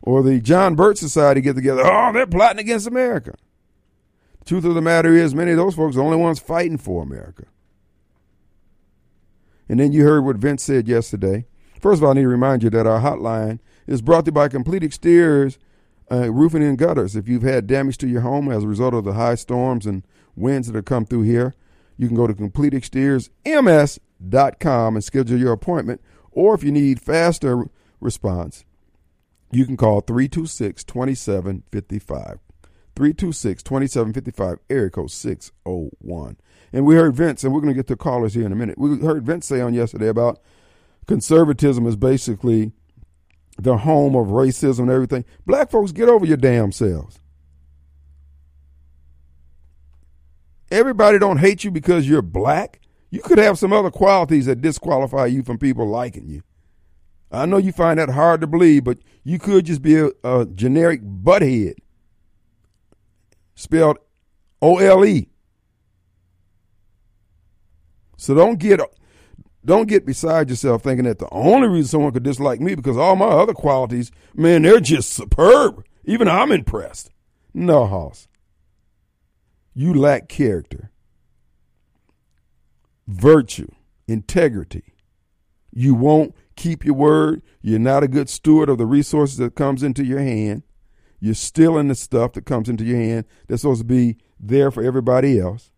or the John Birch Society get together. Oh, they're plotting against America. The truth of the matter is, many of those folks are the only ones fighting for America. And then you heard what Vince said yesterday. First of all, I need to remind you that our hotline is brought to you by Complete Exteriors, uh, Roofing and Gutters. If you've had damage to your home as a result of the high storms and winds that have come through here, you can go to CompleteExteriorsMS.com and schedule your appointment. Or if you need faster response, you can call 326 2755. 326 2755, area code 601. And we heard Vince, and we're going to get to callers here in a minute. We heard Vince say on yesterday about conservatism is basically the home of racism and everything. Black folks, get over your damn selves. Everybody don't hate you because you're black. You could have some other qualities that disqualify you from people liking you. I know you find that hard to believe, but you could just be a, a generic butthead. Spelled O L E. So don't get don't get beside yourself thinking that the only reason someone could dislike me because all my other qualities, man, they're just superb. Even I'm impressed. No, Hoss. You lack character, virtue, integrity. You won't keep your word. You're not a good steward of the resources that comes into your hand. You're stealing the stuff that comes into your hand that's supposed to be there for everybody else.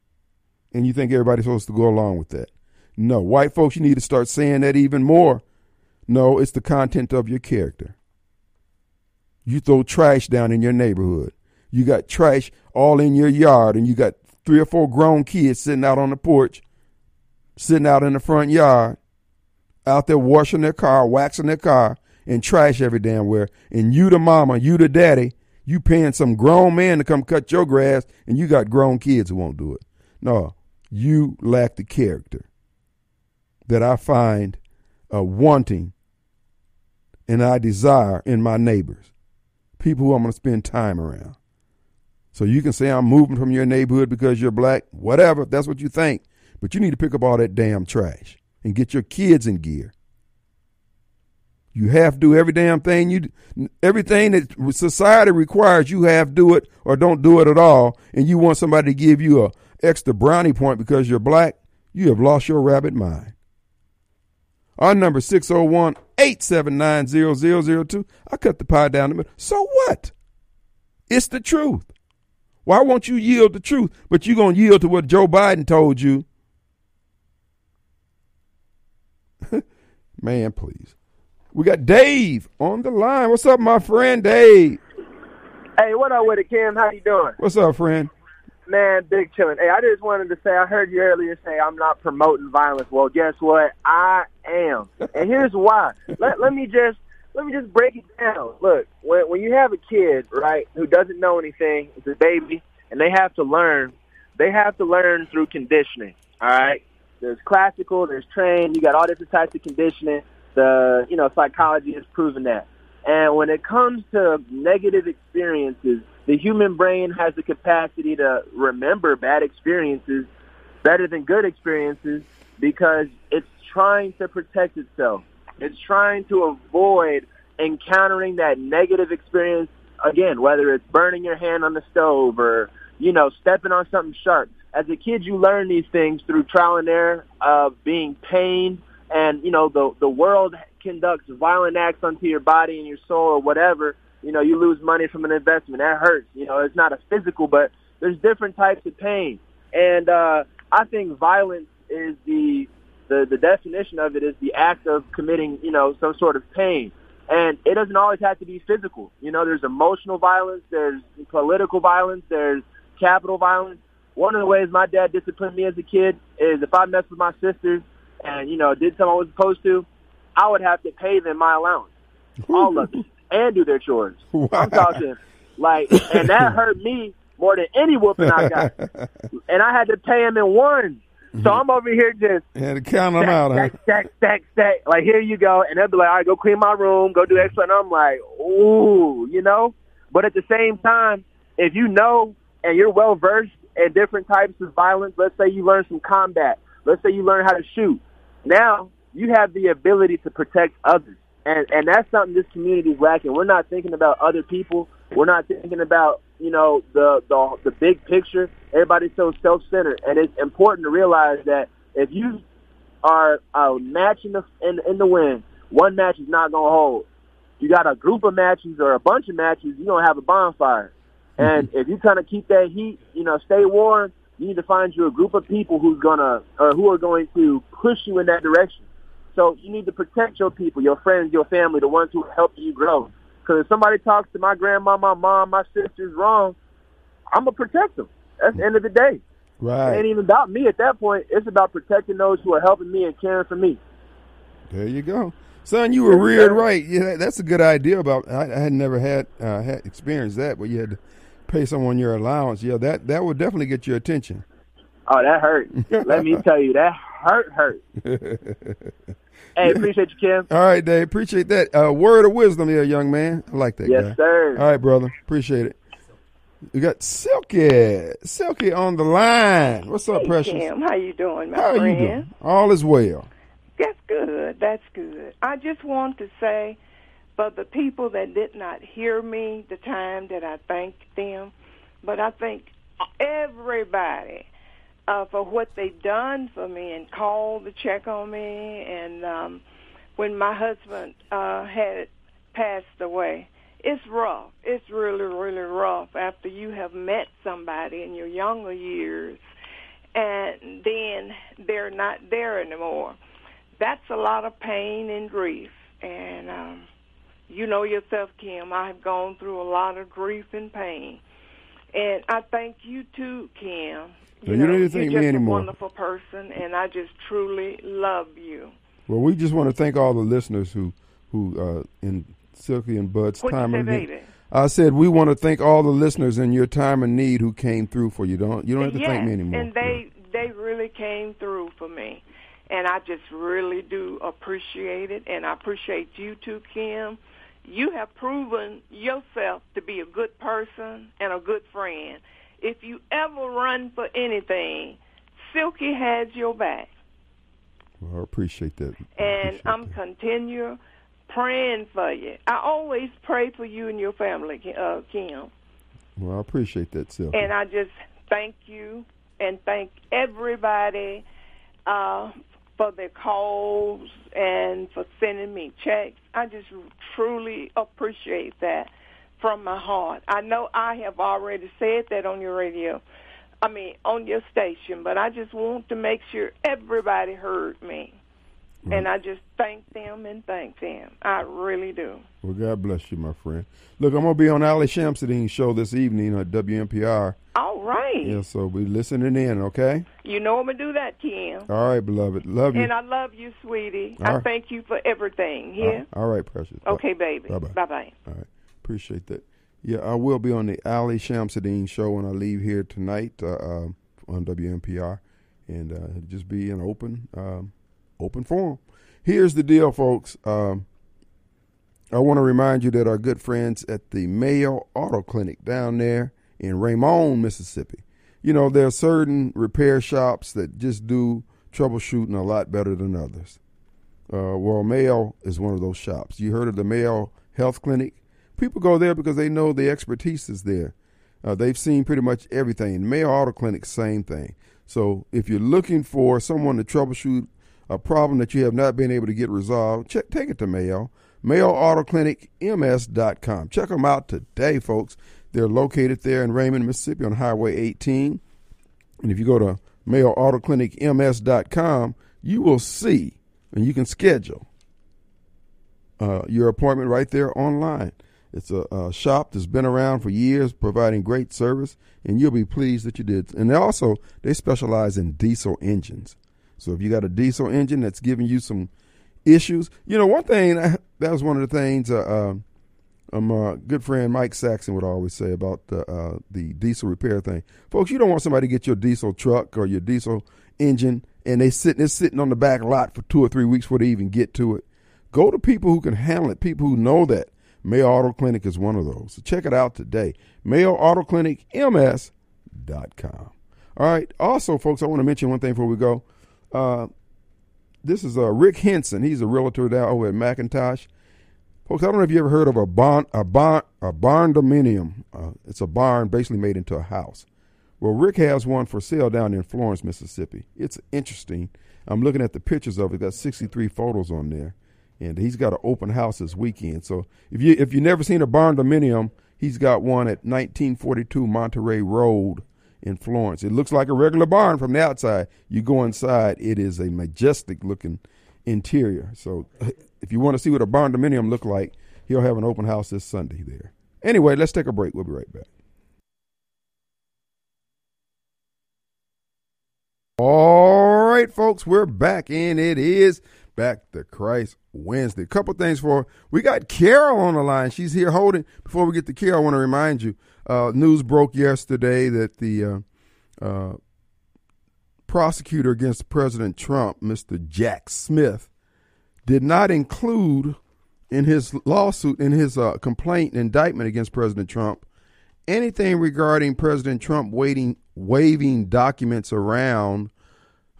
And you think everybody's supposed to go along with that. No, white folks, you need to start saying that even more. No, it's the content of your character. You throw trash down in your neighborhood. You got trash all in your yard, and you got three or four grown kids sitting out on the porch, sitting out in the front yard, out there washing their car, waxing their car, and trash every damn where. And you the mama, you the daddy, you paying some grown man to come cut your grass, and you got grown kids who won't do it. No, you lack the character that I find uh, wanting and I desire in my neighbors, people who I'm going to spend time around. So you can say I'm moving from your neighborhood because you're black, whatever, that's what you think. But you need to pick up all that damn trash and get your kids in gear. You have to do every damn thing you everything that society requires you have to do it or don't do it at all and you want somebody to give you a extra brownie point because you're black, you have lost your rabbit mind. Our number 601 879 0002. I cut the pie down the middle. So what? It's the truth. Why won't you yield the truth, but you're going to yield to what Joe Biden told you? Man, please. We got Dave on the line. What's up, my friend Dave? Hey, what up with it, Kim? How you doing? What's up, friend? Man, big chillin'. Hey, I just wanted to say, I heard you earlier say I'm not promoting violence. Well, guess what? I am, and here's why. let Let me just let me just break it down. Look, when when you have a kid, right, who doesn't know anything, it's a baby, and they have to learn. They have to learn through conditioning. All right. There's classical, there's trained. You got all different types of conditioning. The you know psychology has proven that. And when it comes to negative experiences, the human brain has the capacity to remember bad experiences better than good experiences because it's trying to protect itself. It's trying to avoid encountering that negative experience again, whether it's burning your hand on the stove or, you know, stepping on something sharp. As a kid, you learn these things through trial and error of being pained and, you know, the, the world conducts violent acts onto your body and your soul or whatever you know, you lose money from an investment. That hurts. You know, it's not a physical, but there's different types of pain. And uh, I think violence is the, the the definition of it is the act of committing, you know, some sort of pain. And it doesn't always have to be physical. You know, there's emotional violence, there's political violence, there's capital violence. One of the ways my dad disciplined me as a kid is if I messed with my sisters and you know did something I was supposed to, I would have to pay them my allowance, all of it, and do their chores. Wow. I'm talking like, and that hurt me more than any whooping I got, and I had to pay him in one. So mm-hmm. I'm over here just Had to count them stack, out, huh? stack, stack, stack, stack. Like here you go, and they'll be like, "All right, go clean my room, go do X." And I'm like, "Ooh," you know. But at the same time, if you know and you're well versed in different types of violence, let's say you learn some combat, let's say you learn how to shoot. Now you have the ability to protect others, and and that's something this community is lacking. We're not thinking about other people. We're not thinking about you know the the the big picture. Everybody's so self centered, and it's important to realize that if you are a match in the in, in the win, one match is not going to hold. You got a group of matches or a bunch of matches, you're going to have a bonfire. And if you kind of keep that heat, you know, stay warm, you need to find you a group of people who's to or who are going to push you in that direction. So you need to protect your people, your friends, your family, the ones who help you grow. Because if somebody talks to my grandma, my mom, my sisters wrong, I'm gonna protect them. That's the end of the day. It Right. ain't even about me at that point. It's about protecting those who are helping me and caring for me. There you go, son. You were reared right. Yeah, that's a good idea. About I, I had never had uh, had experienced that, but you had to pay someone your allowance. Yeah, that that would definitely get your attention. Oh, that hurt. Let me tell you, that hurt, hurt. hey, appreciate you, Kim. All right, Dave. Appreciate that. Uh, word of wisdom here, young man. I like that Yes, guy. sir. All right, brother. Appreciate it. We got Silky. Silky on the line. What's up, Hey, precious? Kim, how you doing, my How are friend? you doing? All is well. That's good. That's good. I just want to say, for the people that did not hear me the time that I thanked them, but I thank everybody uh, for what they done for me and called to check on me. And um, when my husband uh, had passed away, it's rough. It's really, really rough after you have met somebody in your younger years and then they're not there anymore. That's a lot of pain and grief. And um, you know yourself, Kim, I have gone through a lot of grief and pain. And I thank you too, Kim. You don't need to thank you're me anymore. a wonderful person, and I just truly love you. Well, we just want to thank all the listeners who, who uh, in Silky and Bud's What you time say, of need. baby? I said we want to thank all the listeners in your time of need who came through for you. Don't you don't have to yes, thank me anymore. and they they really came through for me, and I just really do appreciate it, and I appreciate you too, Kim. You have proven yourself to be a good person and a good friend. If you ever run for anything, Silky has your back, Well, I appreciate that. I and appreciate I'm that. continue praying for you. I always pray for you and your family, uh, Kim. Well, I appreciate that, Silky. And I just thank you and thank everybody uh, for their calls and for sending me checks. I just truly appreciate that from my heart. I know I have already said that on your radio, I mean, on your station, but I just want to make sure everybody heard me. And I just thank them and thank them. I really do. Well, God bless you, my friend. Look, I'm gonna be on Ali Shamsuddin's show this evening at WMPR. All right. Yeah, so be listening in, okay? You know I'm going to do that, Kim. All right, beloved. Love you. And I love you, sweetie. All I right. thank you for everything. Yeah? All right, precious. Okay, baby. Bye-bye. Bye-bye. All right, appreciate that. Yeah, I will be on the Ali Shamsuddin show when I leave here tonight uh, uh, on WMPR, and uh, just be an open, um, open forum. Here's the deal, folks. Um, I want to remind you that our good friends at the Mayo Auto Clinic down there in Raymond, Mississippi. You know, there are certain repair shops that just do troubleshooting a lot better than others. Uh, well, Mayo is one of those shops. You heard of the Mayo Health Clinic? People go there because they know the expertise is there. Uh, they've seen pretty much everything. Mayo Auto Clinic, same thing. So if you're looking for someone to troubleshoot a problem that you have not been able to get resolved, check, take it to Mayo. MayoAutoClinicMS.com. Check them out today, folks. They're located there in Raymond, Mississippi on Highway 18. And if you go to MayoAutoClinicMS.com, you will see and you can schedule uh, your appointment right there online. It's a, a shop that's been around for years, providing great service, and you'll be pleased that you did. And they also they specialize in diesel engines. So if you got a diesel engine that's giving you some issues, you know, one thing that was one of the things. Uh, uh, um, uh, good friend Mike Saxon would always say about the uh, the diesel repair thing, folks. You don't want somebody to get your diesel truck or your diesel engine and they sitting it's sitting on the back lot for two or three weeks before they even get to it. Go to people who can handle it, people who know that. Mayo Auto Clinic is one of those. So check it out today. Mayo Auto Clinic MS.com. All right. Also, folks, I want to mention one thing before we go. Uh, this is uh, Rick Henson. He's a realtor down over at McIntosh. Folks, I don't know if you ever heard of a barn, a barn, a barn dominium. Uh, it's a barn basically made into a house. Well, Rick has one for sale down in Florence, Mississippi. It's interesting. I'm looking at the pictures of it. Got 63 photos on there, and he's got an open house this weekend. So if you if you've never seen a barn dominium, he's got one at 1942 Monterey Road in Florence. It looks like a regular barn from the outside. You go inside, it is a majestic looking interior. So if you want to see what a barn dominium look like, he'll have an open house this Sunday there. Anyway, let's take a break. We'll be right back. All right, folks, we're back, and it is back to Christ Wednesday. A couple things for we got Carol on the line. She's here holding. Before we get to Carol, I want to remind you. Uh, news broke yesterday that the uh, uh, prosecutor against President Trump, Mr. Jack Smith, did not include in his lawsuit, in his uh, complaint indictment against President Trump, anything regarding President Trump waiting, waving documents around,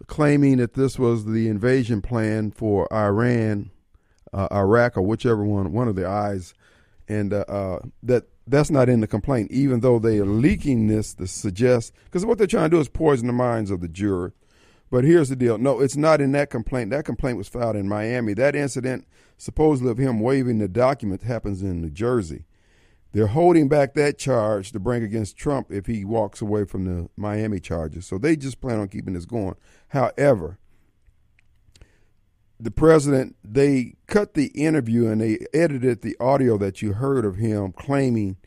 claiming that this was the invasion plan for Iran, uh, Iraq, or whichever one, one of the eyes, and uh, uh, that that's not in the complaint, even though they are leaking this to suggest, because what they're trying to do is poison the minds of the juror. But here's the deal. No, it's not in that complaint. That complaint was filed in Miami. That incident, supposedly of him waving the document, happens in New Jersey. They're holding back that charge to bring against Trump if he walks away from the Miami charges. So they just plan on keeping this going. However, the president, they cut the interview and they edited the audio that you heard of him claiming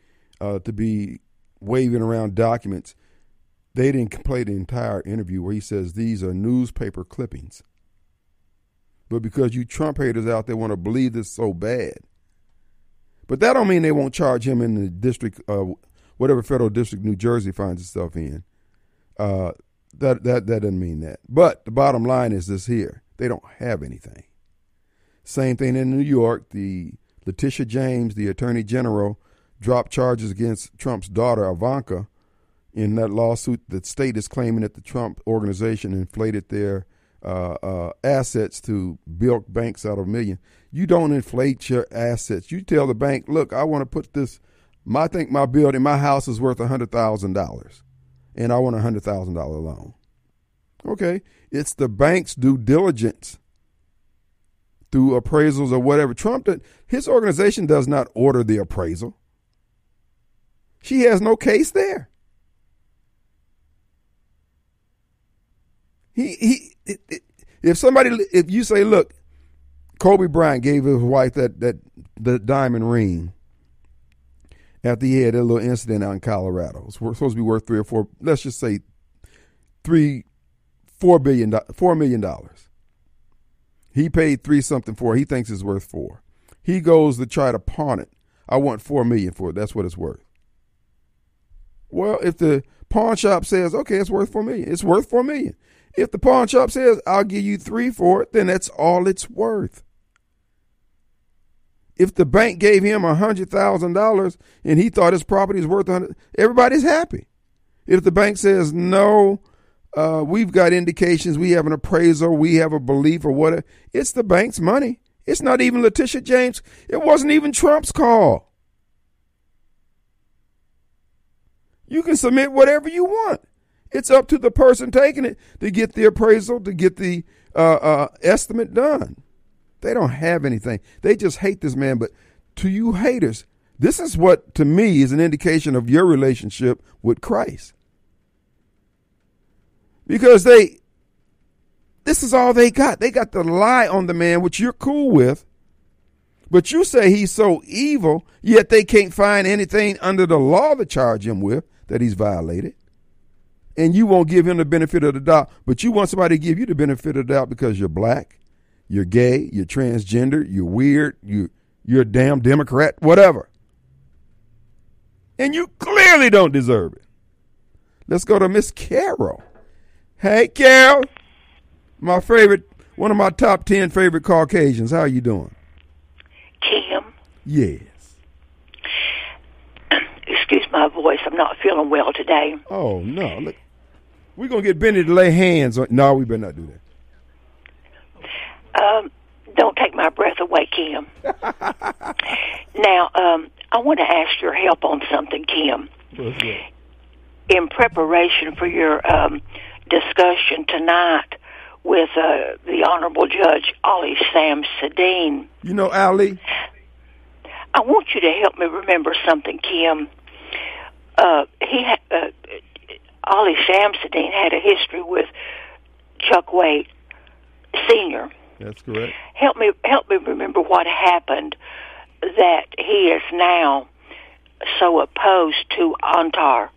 uh, to be waving around documents. They didn't play the entire interview where he says these are newspaper clippings. But because you Trump haters out there want to believe this so bad, but that don't mean they won't charge him in the district, uh, whatever federal district New Jersey finds itself in. Uh, that that that doesn't mean that. But the bottom line is this: here they don't have anything. Same thing in New York. The Letitia James, the Attorney General, dropped charges against Trump's daughter Ivanka in that lawsuit. The state is claiming that the Trump organization inflated their uh, uh, assets to build banks out of a million. You don't inflate your assets. You tell the bank, look, I want to put this. I think my building, my house is worth hundred thousand dollars, and I want a hundred thousand dollar loan. Okay, it's the bank's due diligence through appraisals or whatever. Trump, did, his organization does not order the appraisal. She has no case there. He he. It, it, if somebody, if you say, look, Kobe Bryant gave his wife that that the diamond ring after he had a little incident out in Colorado. It's supposed to be worth three or four. Let's just say three, four billion, four million dollars. He paid three something for. it. He thinks it's worth four. He goes to try to pawn it. I want four million for it. That's what it's worth. Well, if the pawn shop says, okay, it's worth four million, it's worth four million. If the pawn shop says, I'll give you three for it, then that's all it's worth. If the bank gave him a hundred thousand dollars and he thought his property is worth hundred, everybody's happy. If the bank says no, uh, we've got indications, we have an appraisal, we have a belief or whatever, it's the bank's money. It's not even Letitia James. It wasn't even Trump's call. You can submit whatever you want. It's up to the person taking it to get the appraisal, to get the uh, uh, estimate done. They don't have anything. They just hate this man. But to you haters, this is what to me is an indication of your relationship with Christ. Because they, this is all they got. They got to lie on the man, which you're cool with, But you say he's so evil, yet they can't find anything under the law to charge him with that he's violated. And you won't give him the benefit of the doubt, but you want somebody to give you the benefit of the doubt because you're black, you're gay, you're transgender, you're weird, you you're a damn Democrat, whatever. And you clearly don't deserve it. Let's go to Miss Carol. Hey, Carol. My favorite, one of my top 10 favorite Caucasians. How are you doing? Kim, Yes. excuse my voice. I'm not feeling well today. Oh, no. Look, we're going to get Benny to lay hands on. No, we better not do that. Um, don't take my breath away, Kim. now, um, I want to ask your help on something, Kim. In preparation for your um, discussion tonight with uh, the Honorable Judge Ollie Sam Sedin, You know, Ali, I want you to help me remember something, Kim. Uh, he ha- uh, Ollie Samsudeen had a history with Chokwe Senior. that's correct. Help me help me remember what happened that he is now so opposed to Antar.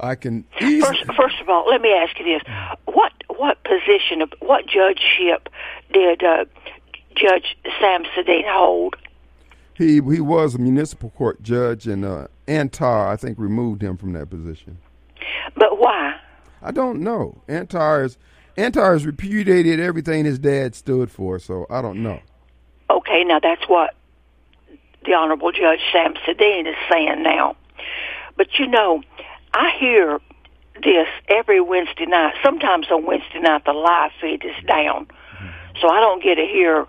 I can easily. First, first of all, let me ask you this: what what position of what judgeship did uh, Judge Samsudeen hold? He he was a municipal court judge, and uh, Antar, I think, removed him from that position. But why? I don't know. Antar is Antar has repudiated everything his dad stood for, so I don't know. Okay, now that's what the Honorable Judge Sam Sedin is saying now. But you know, I hear this every Wednesday night. Sometimes on Wednesday night the live feed is down, so I don't get to hear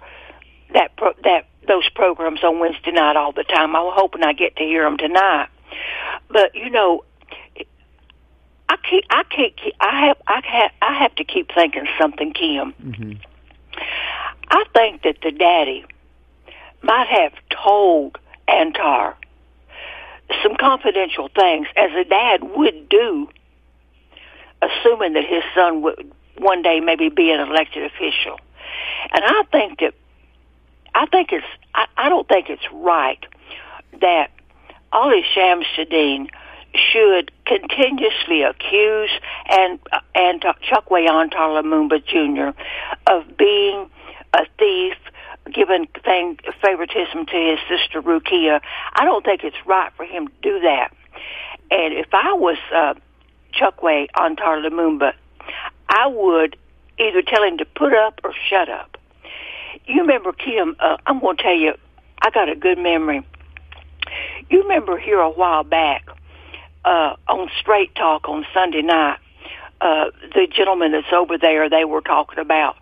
that pro- that those programs on Wednesday night all the time. I'm hoping I get to hear them tonight. But you know, I keep I can't keep, I have I have I have to keep thinking something, Kim. Mm-hmm. I think that the daddy might have told Antar some confidential things, as a dad would do, assuming that his son would one day maybe be an elected official. And I think that I think it's I, I don't think it's right that Ali Shamsid-Deen should continuously accuse and and Chokwe Antar Lumumba Jr. of being a thief, giving thing, favoritism to his sister Rukia. I don't think it's right for him to do that. And if I was uh, Chokwe Antar Lumumba, I would either tell him to put up or shut up. You remember Kim? Uh, I'm going to tell you, I got a good memory. You remember here a while back uh, on Straight Talk on Sunday night, uh, the gentleman that's over there, they were talking about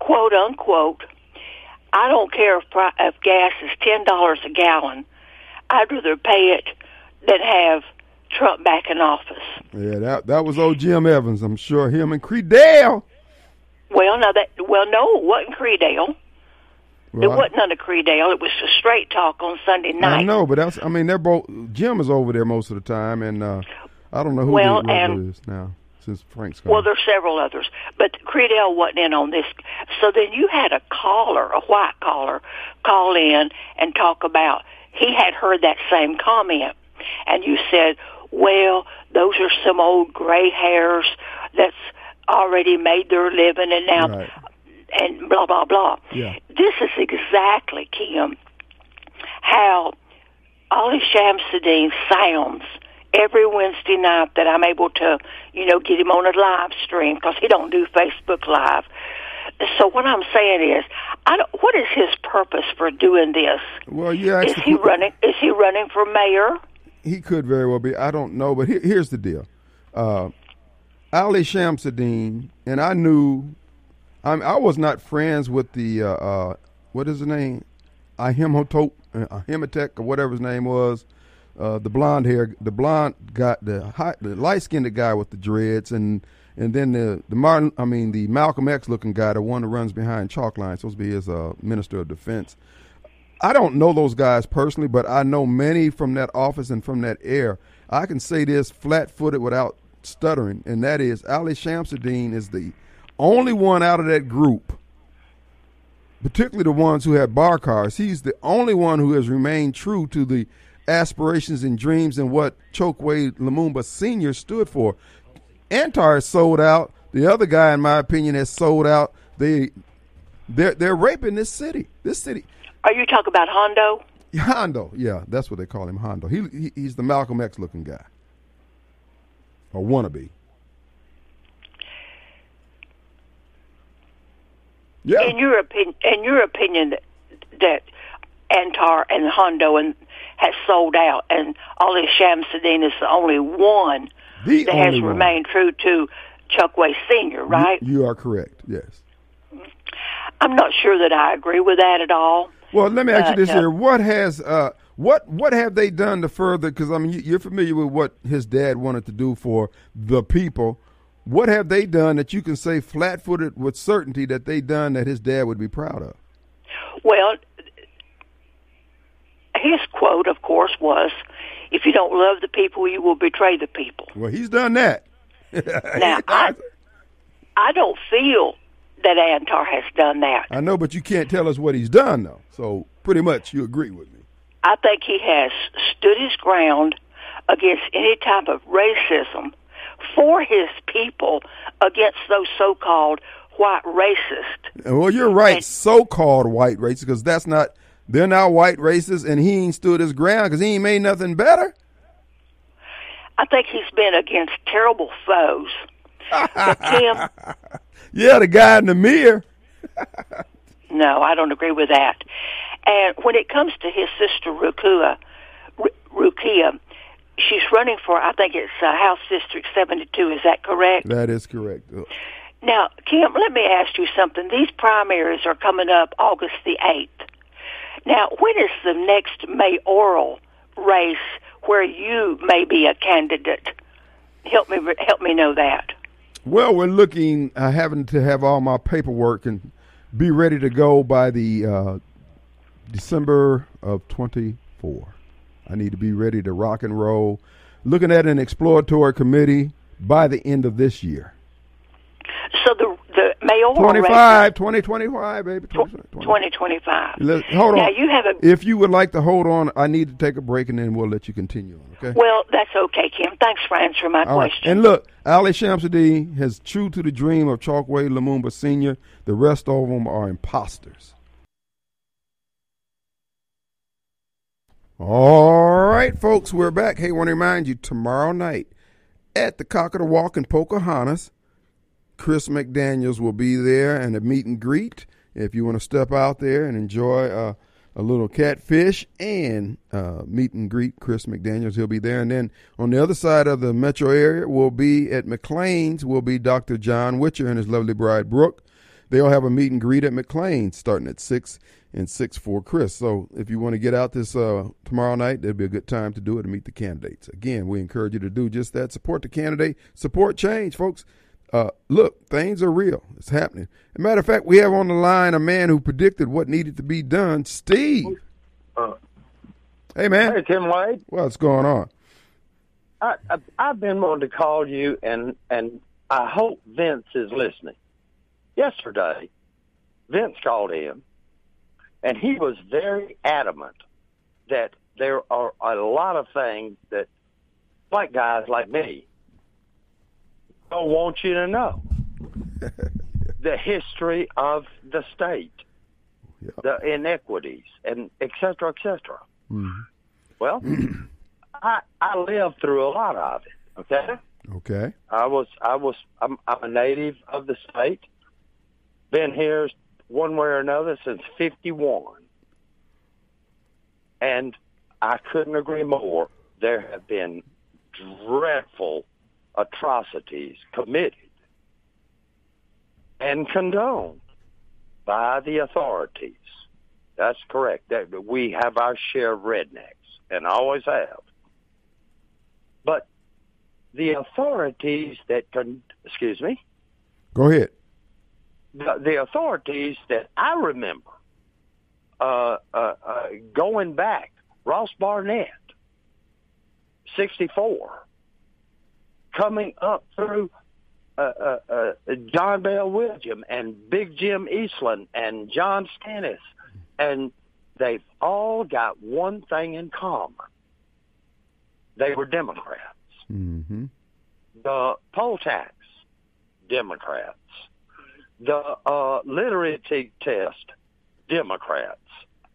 quote unquote. I don't care if, pri- if gas is ten dollars a gallon. I'd rather pay it than have Trump back in office. Yeah, that that was old Jim Evans. I'm sure him and Creedale. Well, now that well, no, it wasn't Creedale. Well, it wasn't under Creedale. It was a straight talk on Sunday night. I know, but that's I mean they're both. Jim is over there most of the time, and uh, I don't know who Well, the and- is now since Frank's gone. Well, there's several others, but Creedale wasn't in on this. So then you had a caller, a white caller, call in and talk about he had heard that same comment, and you said, "Well, those are some old gray hairs that's already made their living, and now." Right. And blah blah blah. Yeah. This is exactly Kim how Ali Shamsid-Deen sounds every Wednesday night that I'm able to, you know, get him on a live stream because he don't do Facebook Live. So what I'm saying is, I don't, what is his purpose for doing this? Well, you Is he running? Is he running for mayor? he could very well be. I don't know, but here, here's the deal. Uh, Ali Shamsid-Deen, and I knew, I I was not friends with the uh, uh, what is his name, Ahimhotep, uh, Ahimetech, or whatever his name was, uh, the blonde hair, the blonde got the the light skinned guy with the dreads, and and then the the Martin, I mean the Malcolm X looking guy, the one who runs behind chalk lines, supposed to be his uh, minister of defense. I don't know those guys personally, but I know many from that office and from that air. I can say this flat footed without stuttering, and that is Ali Shamsid-Deen is the only one out of that group particularly the ones who had bar cars. He's the only one who has remained true to the aspirations and dreams and what Chokwe Lumumba Sr. stood for. Antar sold out. The other guy, in my opinion, has sold out. They they're they're raping this city. This city. Are you talking about Hondo? Hondo, yeah, that's what they call him, Hondo. He, he he's the Malcolm X looking guy, or wannabe. Yeah. In your opinion, in your opinion, that, Antar and Hondo and has sold out, and Ali Shamsid-Deen is the only one The that only has one. remained true to Chokwe Senior, right? You, you are correct. Yes. I'm not sure that I agree with that at all. Well, let me ask you this uh, here: What has uh, what what have they done to further? Because I mean, you're familiar with what his dad wanted to do for the people. What have they done that you can say flat-footed with certainty that they done that his dad would be proud of? Well, his quote, of course, was, "If you don't love the people, you will betray the people." Well, he's done that. Now, I, I don't feel that Antar has done that. I know, but you can't tell us what he's done though. So pretty much, you agree with me. I think he has stood his ground against any type of racism for his people against those so-called white racists. Well, you're right. So-called white racists, because that's not. They're not white racists, and he ain't stood his ground because he ain't made nothing better. I think he's been against terrible foes. Tim, Yeah, the guy in the mirror. no, I don't agree with that. And when it comes to his sister Rukua, Ru- Rukia, she's running for I think it's uh, House District 72. Is that correct? That is correct. Uh, Now, Kim, let me ask you something. These primaries are coming up August the 8th. Now, when is the next mayoral race where you may be a candidate? Help me help me know that. Well, we're looking, uh, having to have all my paperwork and be ready to go by the uh, December of 24. I need to be ready to rock and roll. Looking at an exploratory committee by the end of this year. So the the mayoral 25, 2025, baby. 20, race 2025. Let- hold Now on. you have a If you would like to hold on, I need to take a break and then we'll let you continue on, okay? well, that's okay, Kim. Thanks for answering my All right. question. And look, Ali Shamsid-Deen has true to the dream of Chokwe Lumumba Sr. The rest of them are imposters. All right, folks, we're back. Hey, want to remind you tomorrow night at the Cock of the Walk in Pocahontas, Chris McDaniels will be there and a meet and greet. If you want to step out there and enjoy uh, a little catfish and uh, meet and greet Chris McDaniels, he'll be there. And then on the other side of the metro area, will be at McLean's, will be Dr. John Witcher and his lovely bride Brooke. They'll have a meet and greet at McLean's starting at 6 and 6 for Chris. So if you want to get out this uh, tomorrow night, that'd be a good time to do it and meet the candidates. Again, we encourage you to do just that. Support the candidate, support change, folks. Uh, look, things are real. It's happening. As a matter of fact, we have on the line a man who predicted what needed to be done. Steve. hey, man. Hey, Tim Wade. What's going on? I, I, I've been wanting to call you, and and I hope Vince is listening. Yesterday, Vince called in, and he was very adamant that there are a lot of things that white guys like me don't want you to know. the history of the state, the inequities, and et cetera, et cetera. Mm-hmm. Well, I I lived through a lot of it. Okay, Okay. I was I was I'm, I'm a native of the state. Been here one way or another since '51, and I couldn't agree more. There have been dreadful atrocities committed and condoned by the authorities. That's correct. We have our share of rednecks and always have. But the authorities that can, excuse me, Go ahead. The, the authorities that I remember uh, uh, uh, going back, Ross Barnett, 64, coming up through uh, uh, uh, John Bell William and Big Jim Eastland and John Stennis, and they've all got one thing in common. They were Democrats. Mm-hmm. The poll tax, Democrats. The uh, literacy test, Democrats.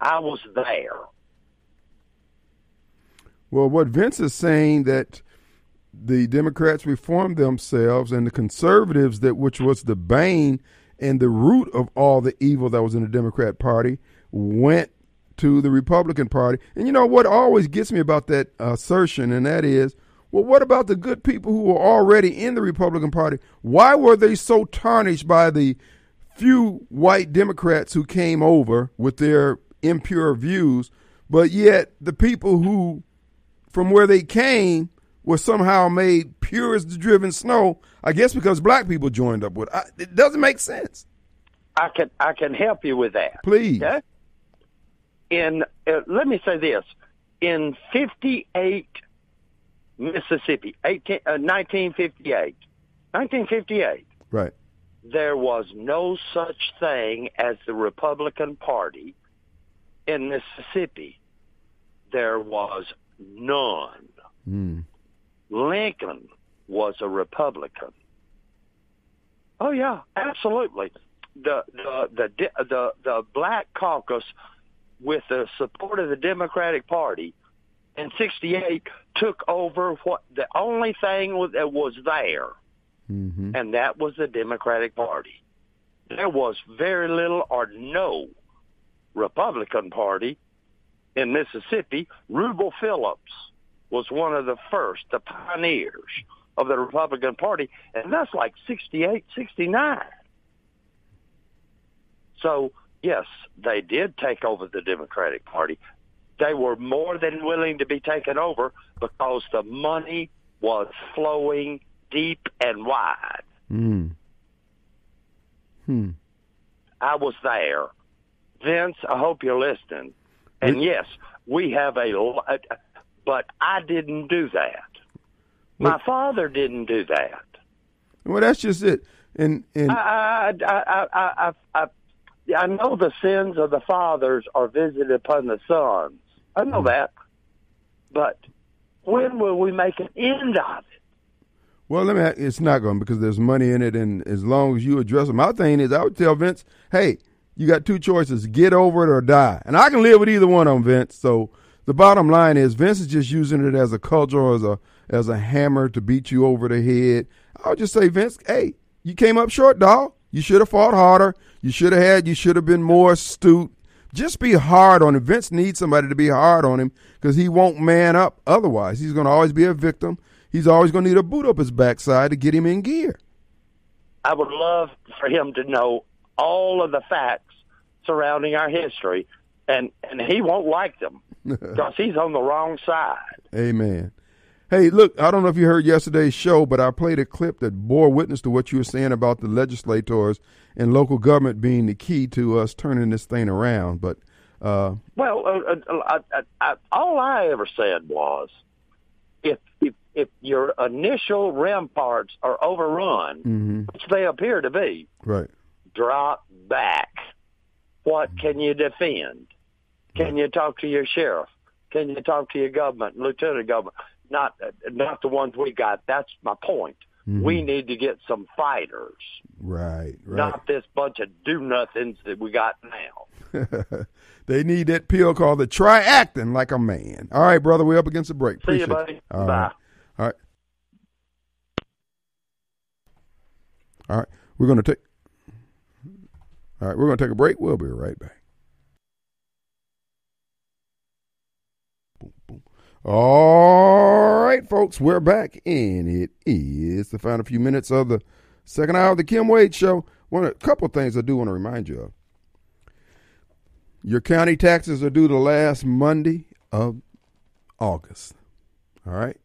I was there. Well, what Vince is saying that the Democrats reformed themselves and the conservatives that which was the bane and the root of all the evil that was in the Democrat Party went to the Republican Party. And you know what always gets me about that assertion, and that is, well, what about the good people who were already in the Republican Party? Why were they so tarnished by the few white Democrats who came over with their impure views, but yet the people who, from where they came, were somehow made pure as the driven snow? I guess because black people joined up with. I, it doesn't make sense. I can I can help you with that. Please. Okay? In uh, let me say this: in '58, Mississippi, 18, uh, 1958, 1958, Right. there was no such thing as the Republican Party in Mississippi. There was none. Mm. Lincoln was a Republican. Oh yeah, absolutely. The the the the the, the Black Caucus, with the support of the Democratic Party, in '68 took over what the only thing that was there, Mm-hmm. and that was the Democratic Party. There was very little or no Republican Party in Mississippi. Rubel Phillips was one of the first, the pioneers of the Republican Party, and that's like 68, 69. So, yes, they did take over the Democratic Party. They were more than willing to be taken over because the money was flowing deep and wide. Mm. Hmm. I was there. Vince, I hope you're listening. And yes, we have a, lot, but I didn't do that. My father didn't do that. Well, that's just it. And and I, I, I, I, I, I, I know the sins of the fathers are visited upon the sons. I know hmm. that. But when will we make an end of it? Well, let me. It's not going because there's money in it, and as long as you address it, my thing is, I would tell Vince, "Hey, you got two choices: get over it or die." And I can live with either one of them, Vince. So the bottom line is, Vince is just using it as a cudgel, as a as a hammer to beat you over the head. I would just say, Vince, hey, you came up short, dog. You should have fought harder. You should have had. You should have been more astute. Just be hard on him. Vince needs somebody to be hard on him because he won't man up. Otherwise, he's going to always be a victim. He's always going to need a boot up his backside to get him in gear. I would love for him to know all of the facts surrounding our history, and and he won't like them because he's on the wrong side. Amen. Hey, look, I don't know if you heard yesterday's show, but I played a clip that bore witness to what you were saying about the legislators and local government being the key to us turning this thing around. But uh, Well, uh, uh, I, I, I, all I ever said was, if if if your initial ramparts are overrun, mhm, which they appear to be, right, drop back. What can you defend? Can you talk to your sheriff? Can you talk to your government, lieutenant government? Not not the ones we got. That's my point. Mhm. We need to get some fighters, right, right. not this bunch of do nothings that we got now. they need that pill called the try acting like a man. All right, brother, we're up against the break. See you, buddy. it. All Bye. right. All right. All right. We're going to take. All right, we're going to take a break. We'll be right back. All right, folks, we're back, and it is the final few minutes of the second hour of the Kim Wade Show. One, a couple things I do want to remind you of. Your county taxes are due the last Monday of August. All right.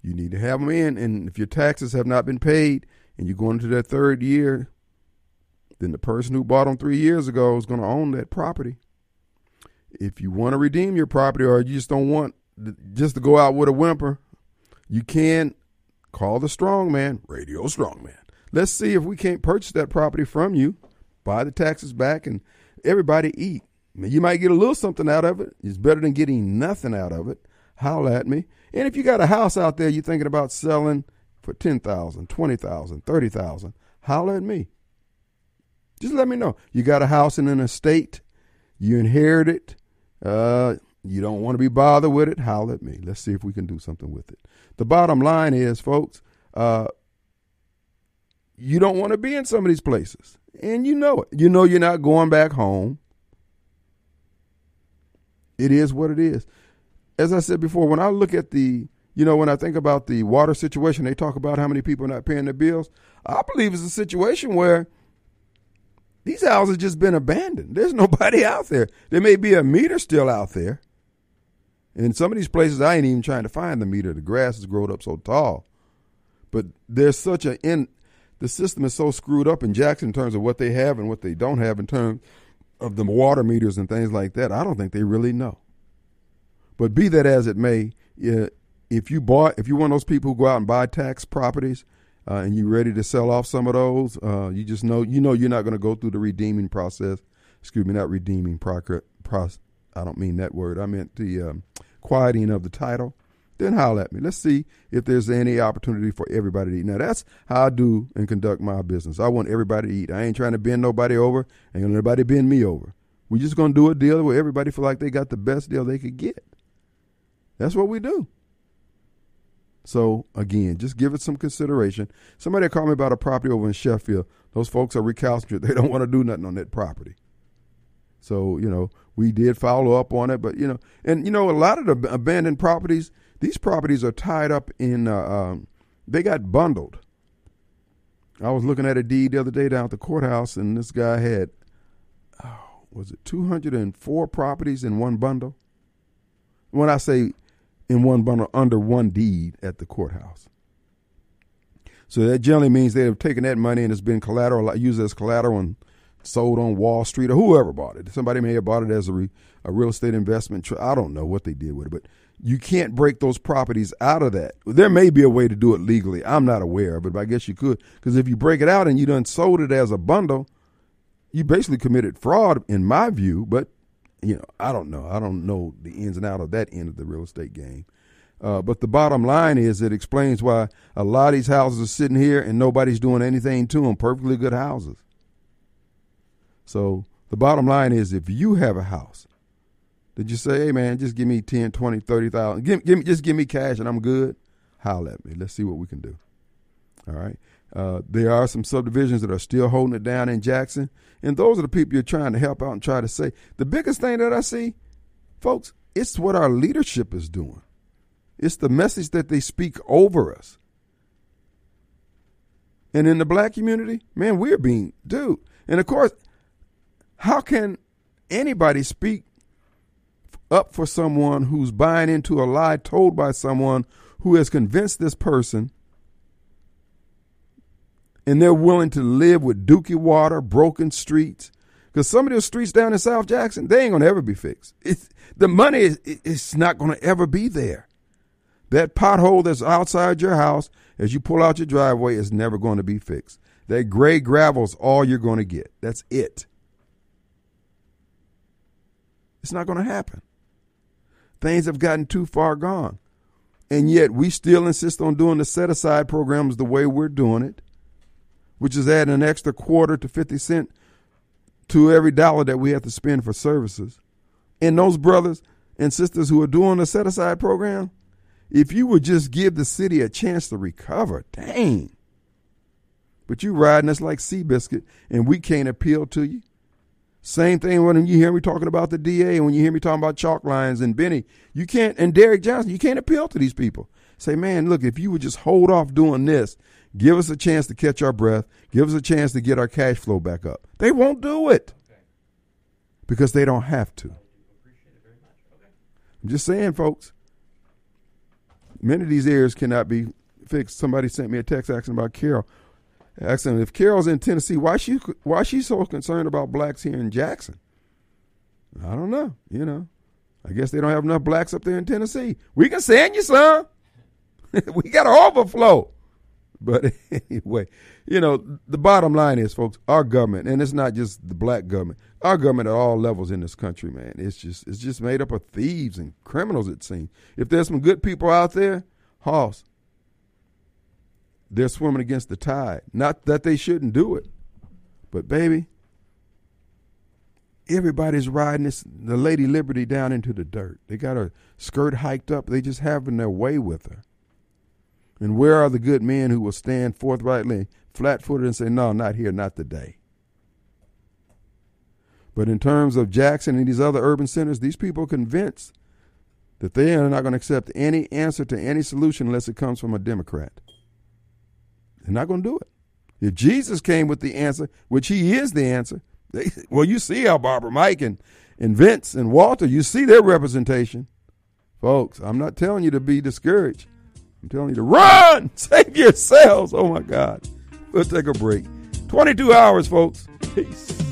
You need to have them in, and if your taxes have not been paid and you're going into that third year, then the person who bought them three years ago is going to own that property. If you want to redeem your property or you just don't want just to go out with a whimper, you can call the strong man, Radio Strongman. Let's see if we can't purchase that property from you, buy the taxes back, and everybody eat. You might get a little something out of it. It's better than getting nothing out of it. Holler at me. And if you got a house out there you're thinking about selling for 10000 20000 30000 holler at me. Just let me know. You got a house in an estate, you inherit it, uh, you don't want to be bothered with it, holler at me. Let's see if we can do something with it. The bottom line is, folks, uh, you don't want to be in some of these places. And you know it. You know you're not going back home. It is what it is. As I said before, when I look at the, you know, when I think about the water situation, they talk about how many people are not paying their bills. I believe it's a situation where these houses just been abandoned. There's nobody out there. There may be a meter still out there. In some of these places, I ain't even trying to find the meter. The grass has grown up so tall. But there's such a in the system is so screwed up in Jackson in terms of what they have and what they don't have in terms of the water meters and things like that. I don't think they really know. But be that as it may, if you bought, if you're one of those people who go out and buy tax properties, uh, and you're ready to sell off some of those, uh, you just know you know you're not going to go through the redeeming process. Excuse me, not redeeming process. I don't mean that word. I meant the um, quieting of the title. Then holler at me. Let's see if there's any opportunity for everybody to eat. Now that's how I do and conduct my business. I want everybody to eat. I ain't trying to bend nobody over. Ain't gonna nobody bend me over. We're just gonna do a deal where everybody feel like they got the best deal they could get. That's what we do. So again, just give it some consideration. Somebody called me about a property over in Sheffield. Those folks are recalcitrant. They don't want to do nothing on that property. So you know, we did follow up on it, but you know, and you know, a lot of the abandoned properties, these properties are tied up in. Uh, um, they got bundled. I was looking at a deed the other day down at the courthouse, and this guy had, oh, was it 204 properties in one bundle? When I say in one bundle under one deed at the courthouse. So that generally means they have taken that money and it's been collateral used as collateral and sold on Wall Street or whoever bought it. Somebody may have bought it as a, re, a real estate investment. I don't know what they did with it, but you can't break those properties out of that. There may be a way to do it legally. I'm not aware of it, but I guess you could. Because if you break it out and you done sold it as a bundle, you basically committed fraud, in my view. But you know, I don't know. I don't know the ins and out of that end of the real estate game. Uh, but the bottom line is it explains why a lot of these houses are sitting here and nobody's doing anything to them. Perfectly good houses. So the bottom line is if you have a house, did you say, hey man, just give me 10, 20, 30,000. Give, give me, just give me cash and I'm good. Holler at me. Let's see what we can do. All right. Uh, there are some subdivisions that are still holding it down in Jackson, and those are the people you're trying to help out and try to say. The biggest thing that I see, folks, it's what our leadership is doing. It's the message that they speak over us. And in the black community, man, we're being, dude. And of course, how can anybody speak up for someone who's buying into a lie told by someone who has convinced this person and they're willing to live with dookie water, broken streets. Because some of those streets down in South Jackson, they ain't gonna ever be fixed. It's, the money is it's not gonna ever be there. That pothole that's outside your house as you pull out your driveway is never going to be fixed. That gray gravel's all you're going to get. That's it. It's not going to happen. Things have gotten too far gone. And yet we still insist on doing the set aside programs the way we're doing it which is adding an extra quarter to 50 cent to every dollar that we have to spend for services. And those brothers and sisters who are doing the set aside program, if you would just give the city a chance to recover, dang. But you're riding us like Seabiscuit and we can't appeal to you. Same thing when you hear me talking about the DA when you hear me talking about chalk lines and Benny, you can't, and Derek Johnson, you can't appeal to these people. Say, man, look, if you would just hold off doing this Give us a chance to catch our breath. Give us a chance to get our cash flow back up. They won't do it because they don't have to. I'm just saying, folks. Many of these errors cannot be fixed. Somebody sent me a text asking about Carol. Asking if Carol's in Tennessee, why she why she so concerned about blacks here in Jackson? I don't know. You know, I guess they don't have enough blacks up there in Tennessee. We can send you some. we got an overflow. But anyway, you know, the bottom line is, folks, our government, and it's not just the black government, our government at all levels in this country, man, it's just it's just made up of thieves and criminals, it seems. If there's some good people out there, Hoss, they're swimming against the tide. Not that they shouldn't do it, but baby, everybody's riding this the Lady Liberty down into the dirt. They got her skirt hiked up. They just having their way with her. And where are the good men who will stand forthrightly, flat footed, and say, No, not here, not today? But in terms of Jackson and these other urban centers, these people are convinced that they are not going to accept any answer to any solution unless it comes from a Democrat. They're not going to do it. If Jesus came with the answer, which he is the answer, they, well, you see how Barbara Mike and, and Vince and Walter, you see their representation. Folks, I'm not telling you to be discouraged. I'm telling you to run, save yourselves. Oh my God. We'll take a break. 22 hours, folks. Peace.